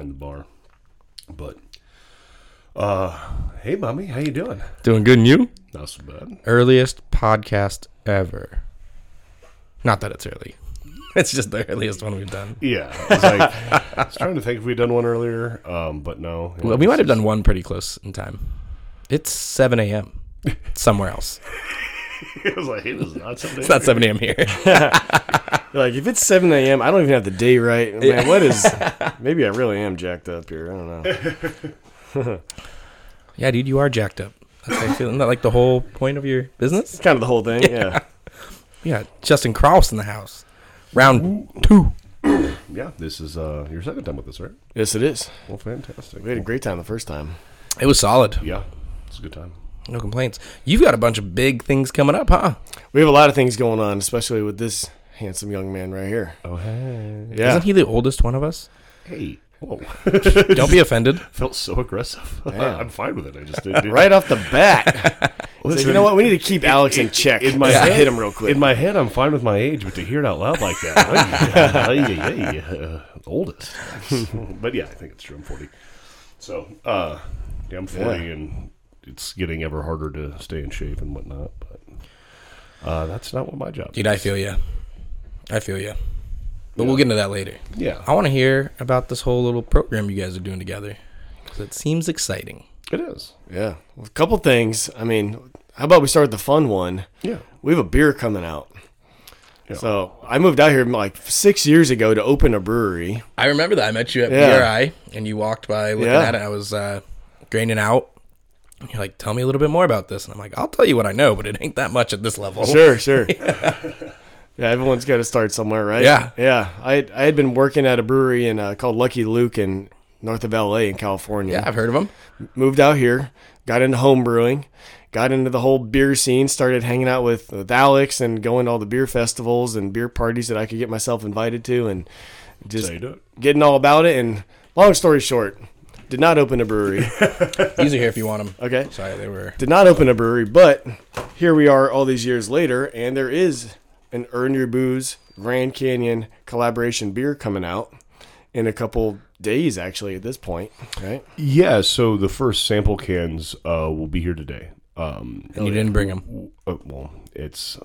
behind the bar. But uh hey mommy, how you doing? Doing good, and you? Not so bad. Earliest podcast ever. Not that it's early. It's just the earliest one we've done. Yeah. I was, like, I was trying to think if we'd done one earlier, um, but no. Well, we might have done one pretty close in time. It's 7 a.m. somewhere else. I was like, this is not something. It's not 7 a.m. here. You're like, if it's 7 a.m., I don't even have the day right. Man, what is. Maybe I really am jacked up here. I don't know. yeah, dude, you are jacked up. That's how I feel. Isn't that like the whole point of your business? Kind of the whole thing, yeah. Yeah, Justin Kraus in the house. Round two. Yeah, this is uh your second time with us, right? Yes, it is. Well, fantastic. We had a great time the first time. It was solid. Yeah, it's a good time. No complaints. You've got a bunch of big things coming up, huh? We have a lot of things going on, especially with this handsome young man right here. Oh hey, Yeah. Isn't he the oldest one of us? hey, whoa, Don't be offended. felt so aggressive. Yeah. I'm fine with it. I just didn't. right off the bat. So, Listen, you know what? We need to keep Alex in check. in my Just head- hit him real quick. In my head, I'm fine with my age, but to hear it out loud like that, ay, ay, ay, uh, oldest. but yeah, I think it's true. I'm 40. So, uh, yeah, I'm 40, Yeah. and it's getting ever harder to stay in shape and whatnot. But uh, that's not what my job. Dude, I feel you. I feel you. But we'll get into that later. Yeah, I want to hear about this whole little program you guys are doing together because it seems exciting. it is. yeah. Well, a couple things. I mean, how about we start with the fun one? Yeah. We have a beer coming out. Yeah. So I moved out here like six years ago to open a brewery. I remember that I met you at Yeah. BRI and you walked by looking Yeah. at it. I was uh, graining out. You're like, tell me a little bit more about this, and I'm like, I'll tell you what I know, but it ain't that much at this level. Sure, sure. yeah, everyone's got to start somewhere, right? Yeah. yeah. I I had been working at a brewery in uh, called Lucky Luke in north of LA in California. Yeah, I've heard of them. moved out here, got into home brewing, got into the whole beer scene, started hanging out with, with Alex and going to all the beer festivals and beer parties that I could get myself invited to and just Say getting all about it. And long story short, did not open a brewery. These are here if you want them. Okay. Sorry, they were. did not open a brewery, but here we are all these years later, and there is an Earn Your Booze Grand Canyon collaboration beer coming out in a couple days, actually, at this point, right? Yeah. So the first sample cans uh, will be here today. Um, And you didn't bring them. uh, well, it's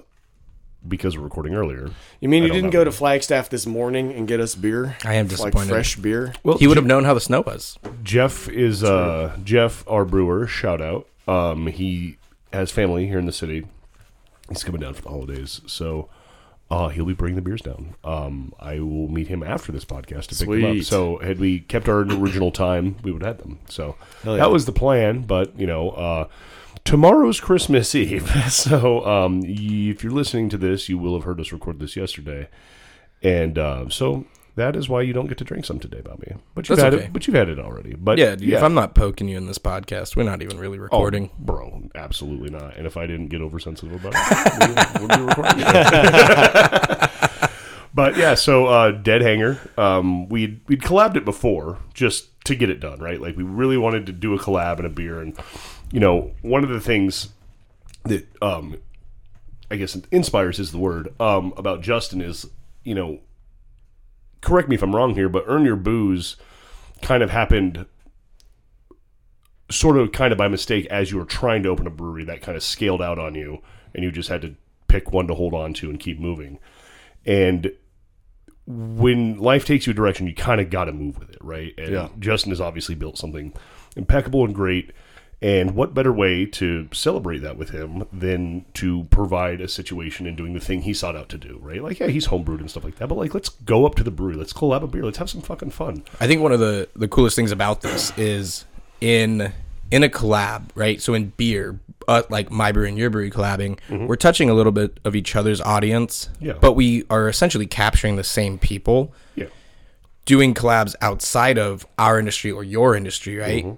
because we're recording earlier. You mean I you didn't go to Flagstaff this morning and get us beer? I am Like disappointed. fresh beer? Well, he would have known how the snow was. Jeff is uh Jeff, our brewer. Shout out. Um, he has family here in the city. He's coming down for the holidays, so uh, he'll be bringing the beers down. Um, I will meet him after this podcast to pick them up. So had we kept our original time, we would have had them. So yeah. that was the plan. But you know, uh, tomorrow's Christmas Eve. so um, y- if you're listening to this, you will have heard us record this yesterday, and uh, so. That is why you don't get to drink some today, Bobby. But you've That's had okay. it. But you've had it already. But Yeah, dude, if I'm not poking you in this podcast, we're not even really recording. Oh, bro, absolutely not. And if I didn't get oversensitive about it, we would be recording. it. but yeah, so uh, Dead Hanger, um, we'd we'd collabed it before just to get it done, right? Like we really wanted to do a collab and a beer, and you know, one of the things that um, I guess inspires is the word um, about Justin is, you know, correct me if I'm wrong here, but earn your booze kind of happened sort of kind of by mistake as you were trying to open a brewery that kind of scaled out on you and you just had to pick one to hold on to and keep moving. And when life takes you a direction you kind of got to move with it right? And Yeah. justin has obviously built something impeccable and great and what better way to celebrate that with him than to provide a situation and doing the thing he sought out to do, right? Like, yeah, he's homebrewed and stuff like that, but like, let's go up to the brewery, let's collab a beer, let's have some fucking fun. I think one of the the coolest things about this is in in a collab, right? So in beer, uh, like my brewery and your brewery collabing, we're touching a little bit of each other's audience, Yeah. but we are essentially capturing the same people Yeah. doing collabs outside of our industry or your industry, right?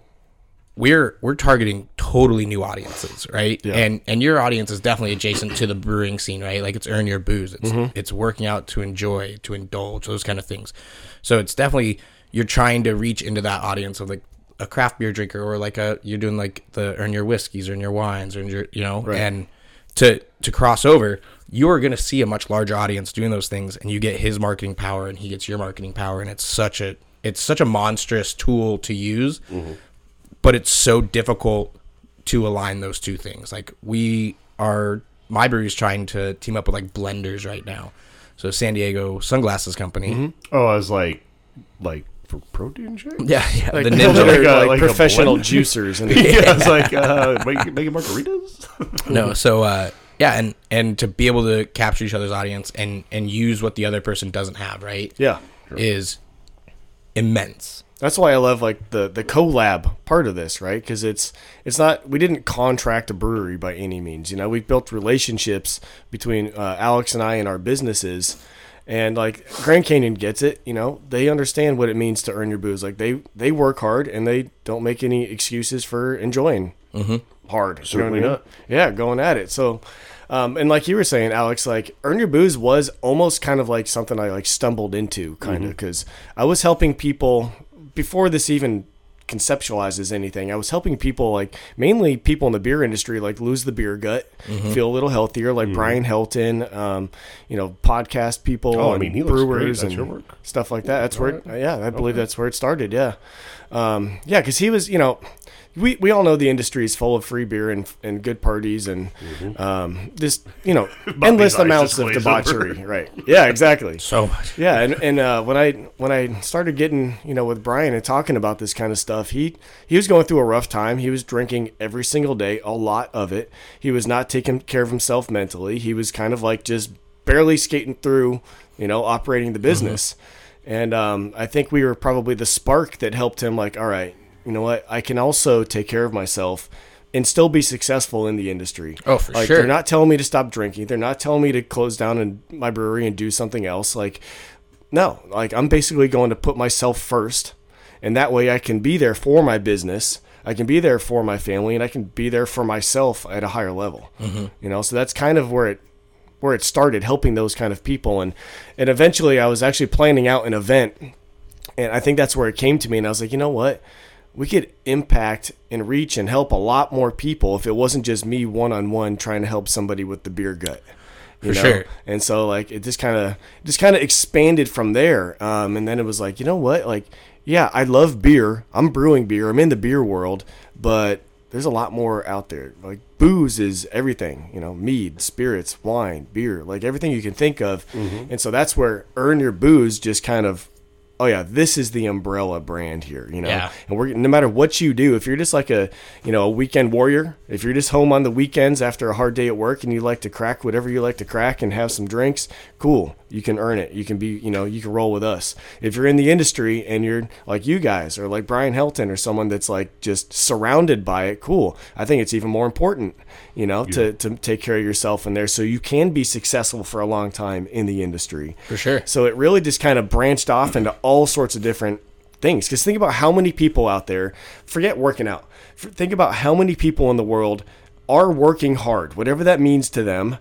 We're we're targeting totally new audiences, right? Yeah. And and your audience is definitely adjacent to the brewing scene, right? Like it's earn your booze. It's mm-hmm. it's working out to enjoy, to indulge, those kind of things. So it's definitely you're trying to reach into that audience of like a craft beer drinker or like a you're doing like the earn your whiskeys, earn your wines, earn your you know, and to to cross over, you're gonna see a much larger audience doing those things, and you get his marketing power, and he gets your marketing power, and it's such a it's such a monstrous tool to use, mm-hmm. But it's so difficult to align those two things. Like we are, my brewery's trying to team up with like blenders right now. So San Diego Sunglasses Company. Oh, I was like, like for protein shake. Yeah, yeah. Like, the they're ninja. Like a- like, like professional juicers and yeah, it's like uh, make, making margaritas. no so uh yeah and and to be able to capture each other's audience and and use what the other person doesn't have right yeah. is immense That's why I love like the the collab part of this, right? Because it's it's not we didn't contract a brewery by any means. You know, we built relationships between uh, Alex and I and our businesses, and like Grand Canyon gets it. You know, they understand what it means to earn your booze. Like they they work hard and they don't make any excuses for enjoying hard. You know I Certainly mean? not. Yeah, going at it. So. Um, and like you were saying, Alex, like earn your booze was almost kind of like something I like stumbled into, kind of, because I was helping people before this even conceptualizes anything. I was helping people like mainly people in the beer industry like lose the beer gut, feel a little healthier, like Brian Helton, um, you know, podcast people, Oh, I mean, he looks great. brewers and stuff like that. That's where, it, yeah, I believe that's where it started. Yeah, um, yeah, because he was, you know. We, we all know the industry is full of free beer and, and good parties and um, just you know endless amounts of debauchery, over. right? Yeah, exactly. so much Yeah, and and uh, when I when I started getting you know with Brian and talking about this kind of stuff, he he was going through a rough time. He was drinking every single day, a lot of it. He was not taking care of himself mentally. He was kind of like just barely skating through, you know, operating the business. And um, I think we were probably the spark that helped him. Like, all right, you know what? I can also take care of myself and still be successful in the industry. Oh, for like, sure. They're not telling me to stop drinking. They're not telling me to close down in my brewery and do something else. Like, no, like I'm basically going to put myself first, and that way I can be there for my business. I can be there for my family, and I can be there for myself at a higher level. Mm-hmm. You know, so that's kind of where it where it started, helping those kind of people, and and eventually I was actually planning out an event, and I think that's where it came to me, and I was like, you know what, we could impact and reach and help a lot more people if it wasn't just me one on one trying to help somebody with the beer gut. You For know? sure. And so like it just kind of just kind of expanded from there. Um, and then it was like, you know what? Like, yeah, I love beer. I'm brewing beer. I'm in the beer world, but there's a lot more out there. Like booze is everything, you know, mead, spirits, wine, beer, like everything you can think of. Mm-hmm. And so that's where earn your booze just kind of oh yeah, this is the umbrella brand here, you know. Yeah. And we're no matter what you do, if you're just like a you know a weekend warrior, if you're just home on the weekends after a hard day at work and you like to crack whatever you like to crack and have some drinks, cool. You can earn it. You can be you know you can roll with us. If you're in the industry and you're like you guys or like Brian Helton or someone that's like just surrounded by it, cool. I think it's even more important, you know, to to take care of yourself in there so you can be successful for a long time in the industry. For sure. So it really just kind of branched off into all sorts of different things. Because think about how many people out there, forget working out, think about how many people in the world are working hard, whatever that means to them.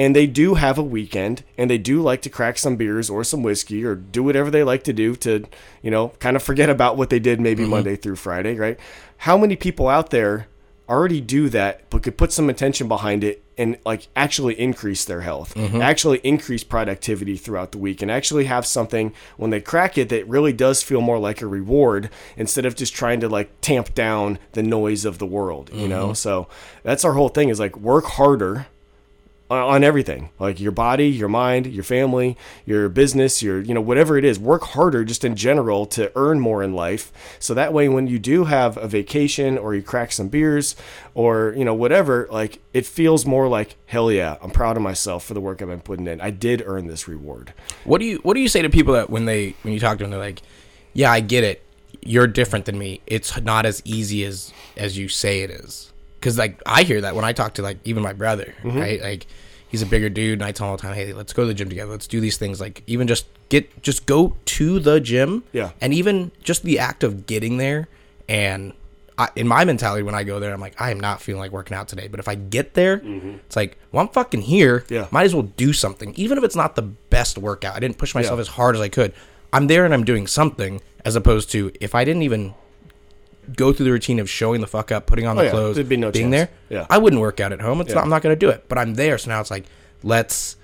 And they do have a weekend and they do like to crack some beers or some whiskey or do whatever they like to do to, you know, kind of forget about what they did maybe mm-hmm. Monday through Friday, right? How many people out there already do that but could put some attention behind it and like actually increase their health mm-hmm. actually increase productivity throughout the week and actually have something when they crack it that really does feel more like a reward instead of just trying to like tamp down the noise of the world you know? Mm-hmm. So that's our whole thing is like work harder on- everything like your body your mind your family your business your you know whatever it is work harder just in general to earn more in life so that way when you do have a vacation or you crack some beers or you know whatever like it feels more like hell yeah i'm proud of myself for the work i've been putting in i did earn this reward What do you What do you say to people that when they when you talk to them, they're like, "Yeah, I get it. You're different than me. It's not as easy as as you say it is." Because like I hear that when I talk to like even my brother, Mm-hmm. right? Like he's a bigger dude, and I tell him all the time, "Hey, let's go to the gym together. Let's do these things. Like even just get just go to the gym. Yeah. and even just the act of getting there and." I, in my mentality, when I go there, I'm like, I am not feeling like working out today. But if I get there, it's like, well, I'm fucking here. Mm-hmm. Yeah. Might as well do something, even if it's not the best workout. I didn't push myself Yeah. as hard as I could. I'm there and I'm doing something, as opposed to if I didn't even go through the routine of showing the fuck up, putting on the Oh, yeah. clothes, There'd be no being chance. there. Yeah. I wouldn't work out at home. It's Yeah. not, I'm not going to do it. But I'm there, so now it's like, let's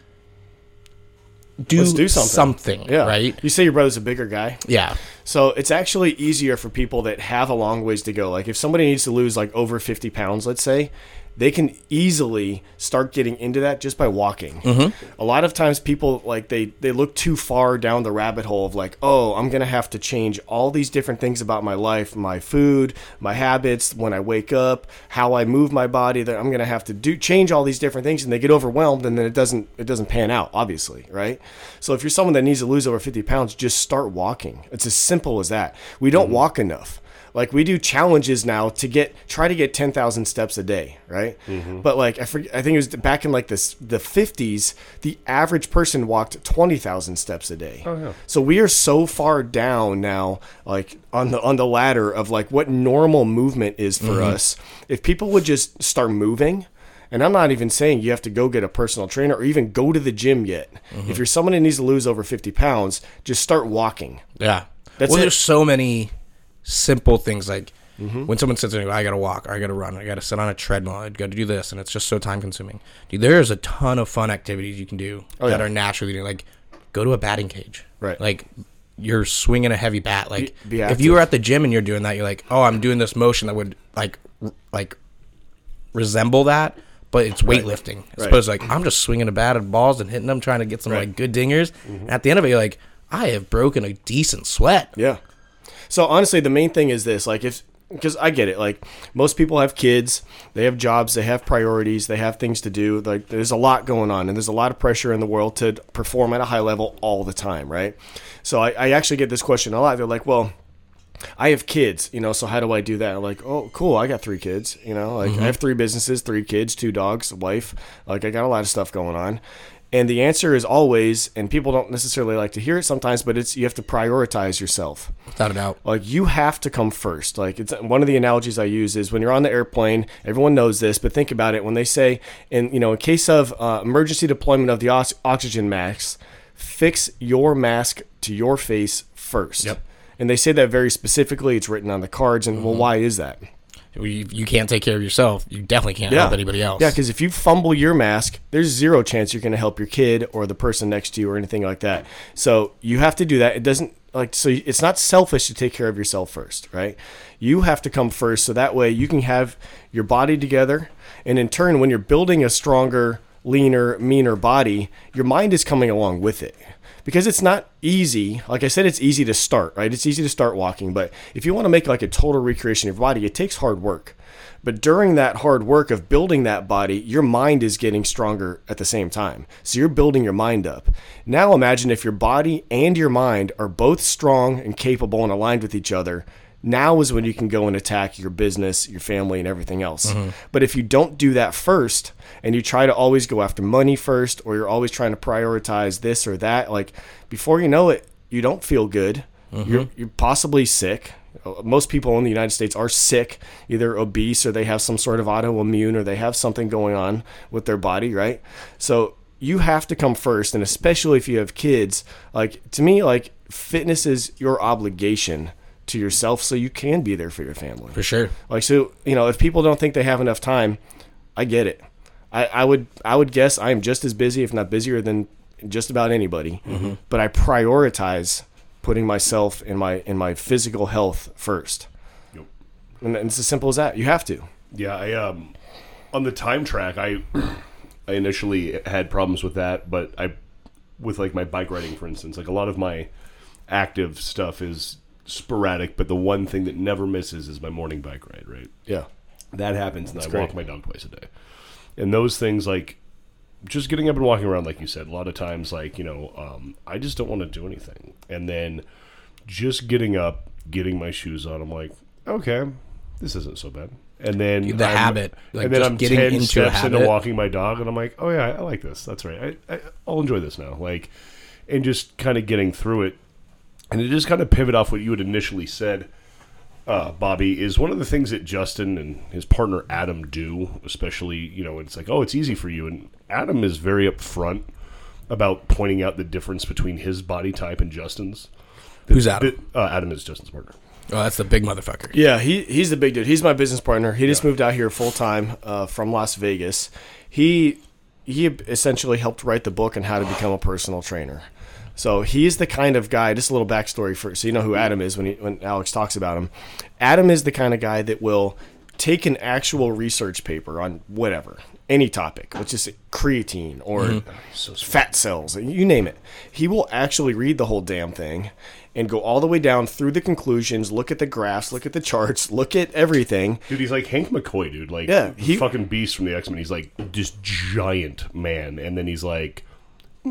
do, Let's do something. something, Yeah. right? You say your brother's a bigger guy. Yeah. So it's actually easier for people that have a long ways to go. Like if somebody needs to lose like over 50 pounds, let's say, they can easily start getting into that just by walking. Mm-hmm. A lot of times people like they they look too far down the rabbit hole of like, "Oh, I'm going to have to change all these different things about my life, my food, my habits, when I wake up, how I move my body, that I'm going to have to do change all these different things." And they get overwhelmed and then it doesn't it doesn't pan out, obviously, right? So if you're someone that needs to lose over 50 pounds, just start walking. It's as simple as that. We don't mm-hmm. walk enough. Like we do challenges now to get try to get ten thousand steps a day, right? Mm-hmm. But like I forget, I think it was back in like this the fifties, the average person walked twenty thousand steps a day. Oh, yeah. So we are so far down now, like on the on the ladder of like what normal movement is for mm-hmm. us. If people would just start moving. And I'm not even saying you have to go get a personal trainer or even go to the gym yet. Mm-hmm. If you're someone that needs to lose over 50 pounds, just start walking. Yeah. That's well, it. there's so many simple things like Mm-hmm. when someone says to me, I gotta walk, or I gotta run, I gotta sit on a treadmill, I gotta do this, and it's just so time consuming. Dude, there's a ton of fun activities you can do that Oh, yeah. are naturally like go to a batting cage. Right. Like you're swinging a heavy bat. Like be if you were at the gym and you're doing that, you're like, oh, I'm doing this motion that would like r- like resemble that, but it's weightlifting. As Right. opposed to like I'm just swinging a bat at balls and hitting them, trying to get some Right. Mm-hmm. like good dingers. And at the end of it, you're like, I have broken a decent sweat. Yeah. So honestly, the main thing is this: like, if because I get it, like most people have kids, they have jobs, they have priorities, they have things to do. Like, there's a lot going on, and there's a lot of pressure in the world to perform at a high level all the time, right? So I, I actually get this question a lot. They're like, well. I have kids, you know, so how do I do that? I'm like, oh, cool, I got three kids, you know, like I mm-hmm. have three businesses, three kids, two dogs, a wife, like I got a lot of stuff going on. And the answer is always, and people don't necessarily like to hear it sometimes, but it's you have to prioritize yourself. Without a doubt. Like you have to come first. Like it's one of the analogies I use is when you're on the airplane. Everyone knows this, but think about it. When they say, in you know, in case of uh, emergency deployment of the ox- oxygen mask, fix your mask to your face first. Yep. And they say that very specifically. It's written on the cards. And well, why is that? You, you can't take care of yourself. You definitely can't help anybody else. Yeah, because if you fumble your mask, there's zero chance you're going to help your kid or the person next to you or anything like that. So you have to do that. It doesn't like so. It's not selfish to take care of yourself first, right? You have to come first, so that way you can have your body together, and in turn, when you're building a stronger, leaner, meaner body, your mind is coming along with it because it's not easy. Like I said, it's easy to start, right? It's easy to start walking, but if you want to make like a total recreation of your body, it takes hard work. But during that hard work of building that body, your mind is getting stronger at the same time. So you're building your mind up. Now imagine if your body and your mind are both strong and capable and aligned with each other. Now is when you can go and attack your business, your family, and everything else. But if you don't do that first and you try to always go after money first, or you're always trying to prioritize this or that, like before you know it, you don't feel good. You're, you're possibly sick. Uh, Most people in the United States are sick, either obese or they have some sort of autoimmune or they have something going on with their body, right? So you have to come first, and especially if you have kids. Like to me, like fitness is your obligation to yourself, so you can be there for your family. For sure. Like so, you know, if people don't think they have enough time, I get it. I, I would I would guess I am just as busy, if not busier, than just about anybody. But I prioritize putting myself in my in my physical health first, Yep. and it's as simple as that. You have to. Yeah, I um on the time track I I initially had problems with that, but I with like my bike riding for instance, like a lot of my active stuff is sporadic, but the one thing that never misses is my morning bike ride, right? Yeah. That happens and I great. walk my dog twice a day. And those things like just getting up and walking around like you said, a lot of times like, you know, um, I just don't want to do anything. And then just getting up, getting my shoes on, I'm like, okay, this isn't so bad. And then The I'm- habit, like and then just I'm getting ten into steps into walking my dog, and I'm like, oh yeah, I like this. That's right. I, I I'll enjoy this now. Like, and just kind of getting through it, and to just kind of pivot off what you had initially said, uh, Bobby, is one of the things that Justin and his partner Adam do, especially, you know, it's like, oh, it's easy for you. And Adam is very upfront about pointing out the difference between his body type and Justin's. Who's Adam? That- uh, Adam is Justin's partner. Oh, that's the big motherfucker. Yeah, he he's the big dude. He's my business partner. He just moved out here full time uh, from Las Vegas. He he essentially helped write the book on how to become a personal trainer. So he's the kind of guy. Just a little backstory for so you know who Adam is when he, when Alex talks about him. Adam is the kind of guy that will take an actual research paper on whatever any topic, let's just say creatine or mm-hmm. fat cells, you name it. He will actually read the whole damn thing and go all the way down through the conclusions, look at the graphs, look at the charts, look at everything. Dude, he's like Hank McCoy, dude. Like, Yeah, he, he- fucking beast from the X Men. He's like this giant man, and then he's like,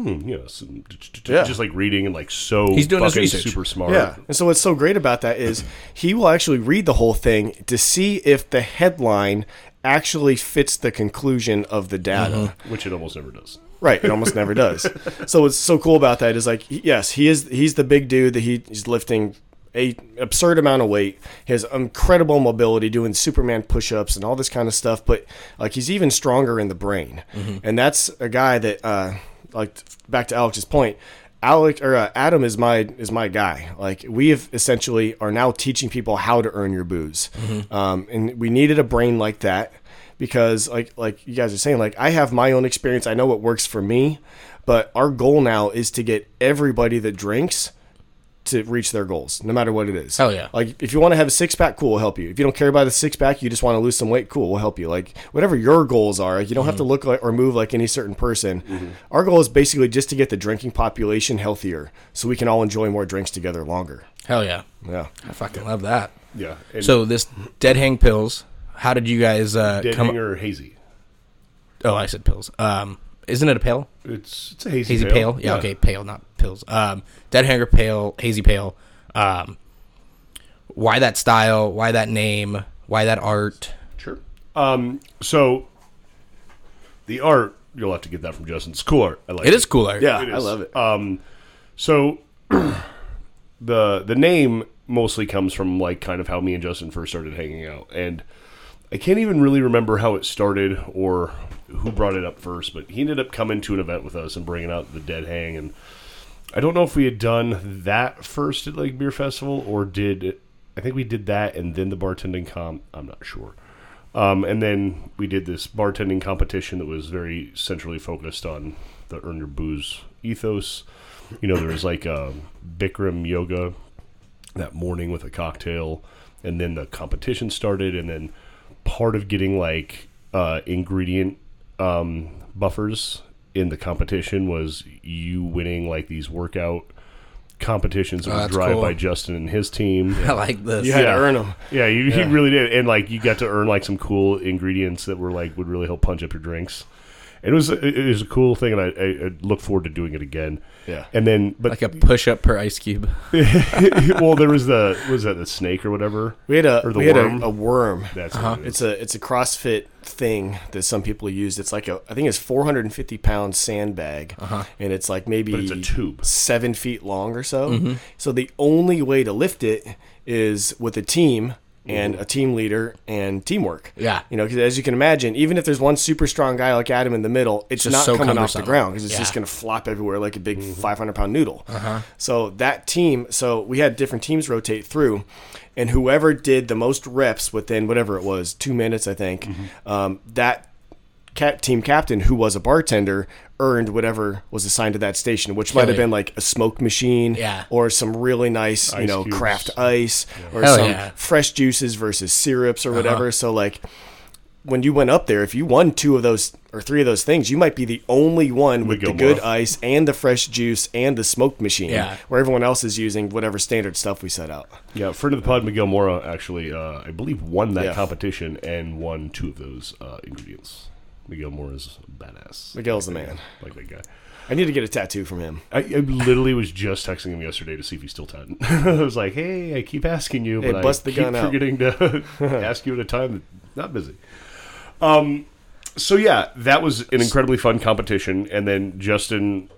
hmm, Yeah. just like reading and like so. He's doing his fucking research. super smart. Yeah. And so what's so great about that is he will actually read the whole thing to see if the headline actually fits the conclusion of the data. which it almost never does. Right, it almost never does. So what's so cool about that is like yes, he is he's the big dude that he, he's lifting a absurd amount of weight. He has incredible mobility, doing Superman push-ups and all this kind of stuff. But like he's even stronger in the brain, and that's a guy that uh, like back to Alex's point. Alex or uh, Adam is my is my guy. Like we have essentially are now teaching people how to earn your booze, um, and we needed a brain like that because like like you guys are saying, like I have my own experience. I know what works for me, but our goal now is to get everybody that drinks to reach their goals, no matter what it is. Hell yeah. Like if you want to have a six pack, cool, we'll help you. If you don't care about the six pack, you just want to lose some weight, cool, we'll help you. Like whatever your goals are, like, you don't have to look like or move like any certain person. Our goal is basically just to get the drinking population healthier, so we can all enjoy more drinks together longer. Hell yeah. Yeah. I fucking love that. Yeah. And So this dead hang pills. How did you guys uh, dead come? hanger or hazy. Oh, I said pills. Um, isn't it a pale? It's it's a hazy, Hazy pale? Yeah, okay, pale, not pills. Um, dead hanger pale, hazy pale. Um, why that style? Why that name? Why that art? Sure. Um. So the art you'll have to get that from Justin. It's cool art. I like It is cool art. Yeah, It I love it. Um, so the the name mostly comes from like kind of how me and Justin first started hanging out, and I can't even really remember how it started or who brought it up first, but he ended up coming to an event with us and bringing out the Dead Hang, and I don't know if we had done that first at like beer festival or did I think we did that and then the bartending comp. I'm not sure. Um, and then we did this bartending competition that was very centrally focused on the earn your booze ethos. You know, there was like a Bikram yoga that morning with a cocktail, and then the competition started, and then part of getting like uh, ingredient um, buffers in the competition was you winning like these workout competitions that Oh, were drive cool. by Justin and his team. I like this. You had Yeah. to earn them. Yeah, you, Yeah. he really did, and like you got to earn like some cool ingredients that were like would really help punch up your drinks. And it was it was a cool thing, and I, I, I look forward to doing it again. Yeah. And then, but Like a push up per ice cube. well, there was the was that the snake or whatever. We had a Or the we had worm. a, a worm. That's Uh-huh. what it is. A it's a CrossFit thing that some people use. It's like a I think it's 450 pound sandbag, and it's like maybe But it's a tube. seven feet long or so. So the only way to lift it is with a team and mm-hmm. a team leader and teamwork. Yeah. you know, because as you can imagine, even if there's one super strong guy like Adam in the middle, it's Just not so coming off the ground because it's Yeah. just going to flop everywhere like a big mm-hmm. 500 pound noodle. Uh-huh. So that team, so we had different teams rotate through, and whoever did the most reps within whatever it was, two minutes, I think, mm-hmm. um, that cat team captain who was a bartender earned whatever was assigned to that station, which might have been like a smoke machine, Yeah. or some really nice, you Ice know, cubes. craft ice, or Hell some yeah. fresh juices versus syrups or whatever. So like when you went up there, if you won two of those or three of those things, you might be the only one with the Miguel good Mora. ice and the fresh juice and the smoke machine. Yeah. Where everyone else is using whatever standard stuff we set out. Yeah, friend of the pod, Miguel Mora, actually, uh, I believe, won that Yeah. competition and won two of those uh, ingredients. Miguel Mora's a badass. Miguel's the man. Like that guy. I need to get a tattoo from him. I, I literally was just texting him yesterday to see if he's still tied. I was like, "Hey, I keep asking you, Hey, but bust I the keep gun out." forgetting to ask you at a time that's not busy." Um, so yeah, that was an incredibly fun competition, and then Justin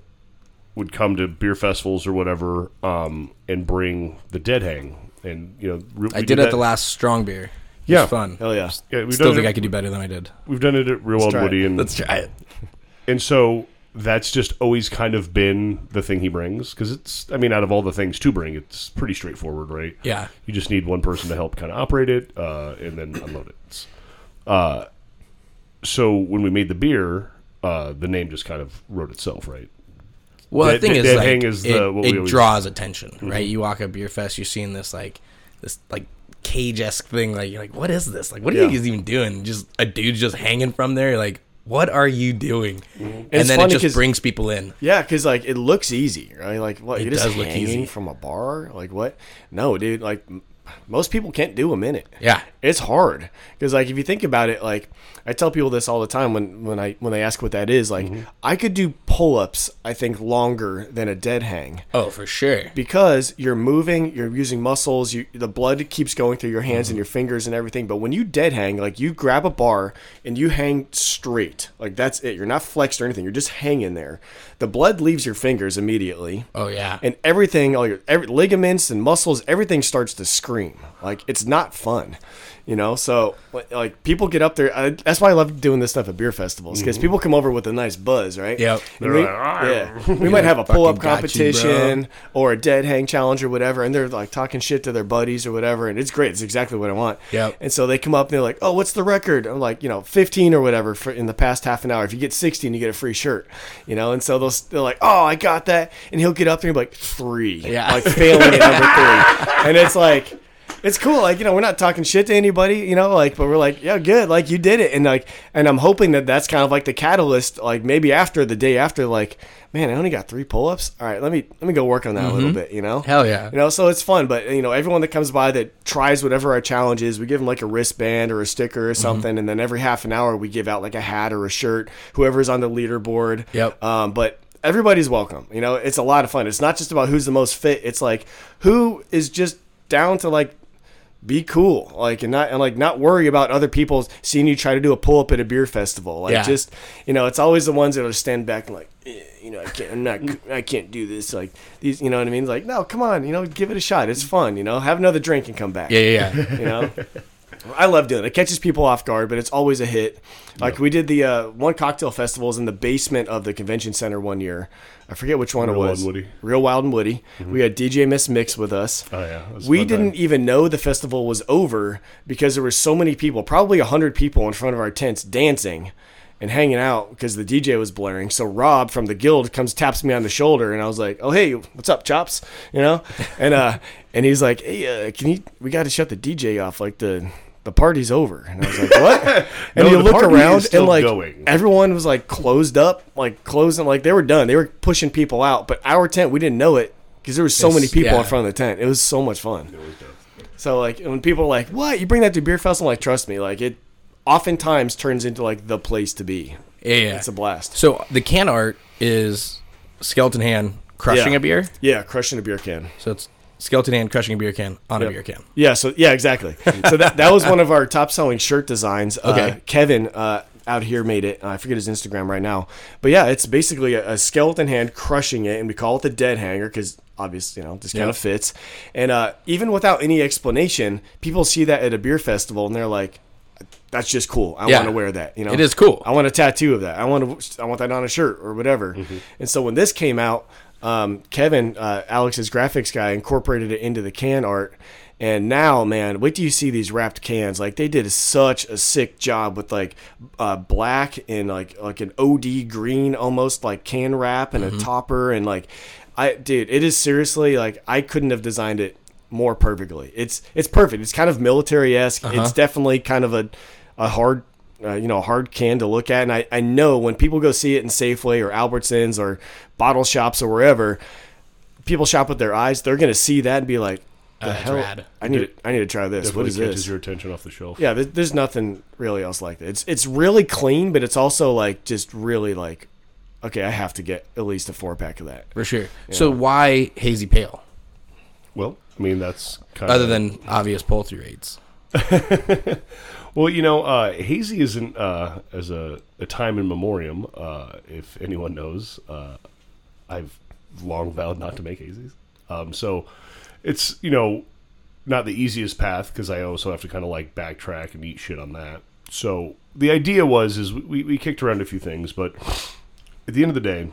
would come to beer festivals or whatever, um, and bring the dead hang, and you know, we I we did at that- the last strong beer. It Yeah. was fun. Hell yeah. Yeah, we've Still done think it, I could do better than I did. We've done it at Real Wild try it. Woody, and Let's try it. and so that's just always kind of been the thing he brings because it's i mean out of all the things to bring it's pretty straightforward right Yeah. you just need one person to help kind of operate it uh, and then unload it uh, so when we made the beer uh, the name just kind of wrote itself, right? Well, Dead- the thing Dead is, like, is it, the- what we it always- Mm-hmm. draws attention, right? You walk up beer fest, you're seeing this like this like cage esque thing. Like you're like, what is this? Like, what are Yeah. you guys even doing? Just a dude just hanging from there. Like, what are you doing? Mm-hmm. And, it's then it just brings people in. Yeah, because like it looks easy, right? Like what? It does look easy. from a bar? Like what? No, dude. Like most people can't do a minute. Yeah. it's hard because like if you think about it, like I tell people this all the time when when I when they ask what that is. Like mm-hmm. I could do pull ups. I think longer than a dead hang Oh, for sure. because you're moving, you're using muscles, you, the blood keeps going through your hands and mm-hmm. your fingers and everything. But when you dead hang, like you grab a bar and you hang straight, like that's it. You're not flexed or anything. You're just hanging there. The blood leaves your fingers immediately, Oh yeah. and everything, all your every, ligaments and muscles, everything starts to scream. Like it's not fun. You know, so like- people get up there. I, that's why I love doing this stuff at beer festivals because people come over with a nice buzz, right? Yep. We, like, "Ah." yeah, we might have a pull up got you, competition or a dead hang challenge or whatever, and they're like talking shit to their buddies or whatever, and it's great. It's exactly what I want. Yep. And so they come up and they're like, "Oh, what's the record?" I'm like, you know, 15 or whatever for in the past half an hour. If you get 16, you get a free shirt. You know, and so they'll they're like, "Oh, I got that," and he'll get up there and be like, three, Yeah. like failing at number three, and it's like. It's cool, like you know, we're not talking shit to anybody, you know, like, but we're like, yeah, good, like you did it, and like, and I'm hoping that that's kind of like the catalyst, like maybe after the day after, like, man, I only got three pull-ups. All right, let me let me go work on that a little bit, you know. Mm-hmm. Hell yeah. You know, so it's fun, but you know, everyone that comes by that tries whatever our challenge is, we give them like a wristband or a sticker Mm-hmm. or something, and then every half an hour we give out like a hat or a shirt, whoever's on the leaderboard. Yep. Um, but everybody's welcome. You know, it's a lot of fun. It's not just about who's the most fit. It's like who is just down to like be cool, like and not and like not worry about other people seeing you try to do a pull up at a beer festival. Like Yeah. just you know, it's always the ones that are stand back and like, eh, you know, I can't, I'm not, I can't do this. Like these, you know what I mean? Like, no, come on, you know, give it a shot. It's fun. You know, have another drink and come back. Yeah, yeah, yeah. You know. I love doing it. It catches people off guard, but it's always a hit. Like we did the uh, one cocktail festivals in the basement of the convention center one year. I forget which one Real it Wild was. and Woody. Real Wild and Woody. We had DJ Miss Mix with us. Oh yeah, it was a We didn't even know the festival was over because there were so many people, probably 100 people in front of our tents dancing and hanging out because the DJ was blaring. So Rob from the guild comes taps me on the shoulder and I was like, "Oh, hey, what's up, Chops?" You know? And uh and he's like, "Hey, uh, can you we got to shut the DJ off like the the party's over." And I was like, "What?" And No, you look around and like going. everyone was like closed up, like closing like they were done. They were pushing people out, but our tent we didn't know it because there was so Yes, many people yeah. in front of the tent. It was so much fun. So like when people are like, "What? You bring that to beer fest?" I'm like, "Trust me, like it oftentimes turns into like the place to be. Yeah, yeah. It's a blast." So the can art is skeleton hand crushing Yeah. a beer. Yeah, crushing a beer can. So it's skeleton hand crushing a beer can on a beer can. Yeah, so yeah, exactly. So that that was one of our top selling shirt designs. Uh, Okay. Kevin uh, out here made it. I forget his Instagram right now, but yeah, it's basically a, a skeleton hand crushing it, and we call it the dead hanger because obviously, you know, this kind Yeah. of fits. And uh, even without any explanation, people see that at a beer festival, and they're like. That's just cool. I Yeah. want to wear that. You know, It is cool. I want a tattoo of that. I want to. I want that on a shirt or whatever. Mm-hmm. And so when this came out, um, Kevin, uh, Alex's graphics guy, incorporated it into the can art. And now, man, wait till you see these wrapped cans. Like they did such a sick job with like uh, black and like like an OD green, almost like can wrap and Mm-hmm. a topper and like, I dude, it is seriously like I couldn't have designed it more perfectly. It's it's perfect. It's kind of military esque. Uh-huh. It's definitely kind of a a hard uh, you know hard can to look at and I, I know when people go see it in safeway or albertsons or bottle shops or wherever people shop with their eyes they're going to see that and be like the that's hell rad. i need to, i need to try this what Definitely is catches this your attention off the shelf. yeah there's nothing really else like that it's it's really clean but it's also like just really like okay i have to get at least a four pack of that For sure. So why hazy pale? Well, I mean that's kind Other of than obvious pull through rates. Well, you know, uh, hazy isn't uh, as a, a time in memoriam. Uh, if anyone knows, uh, I've long vowed not to make hazies. Um, so it's you know not the easiest path because I also have to kind of like backtrack and eat shit on that. So the idea was is we, we kicked around a few things, but at the end of the day,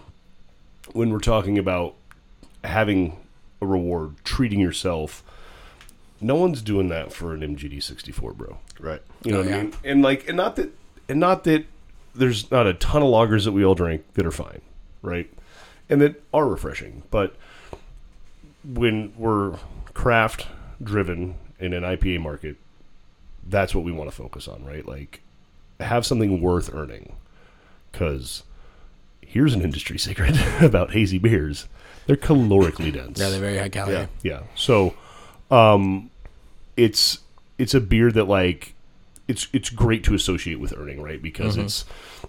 when we're talking about having a reward, treating yourself, no one's doing that for an MGD 64, bro. right You know Oh, what yeah. I mean? And like, and not that, and not that there's not a ton of lagers that we all drink that are fine, right? And that are refreshing. But when we're craft driven in an IPA market, that's what we want to focus on, right? Like have something worth earning. Cuz here's an industry secret about hazy beers. They're calorically dense. Yeah, they're very high calorie. Yeah, yeah. So, um, it's it's a beer that like it's it's great to associate with earning, right? Because it's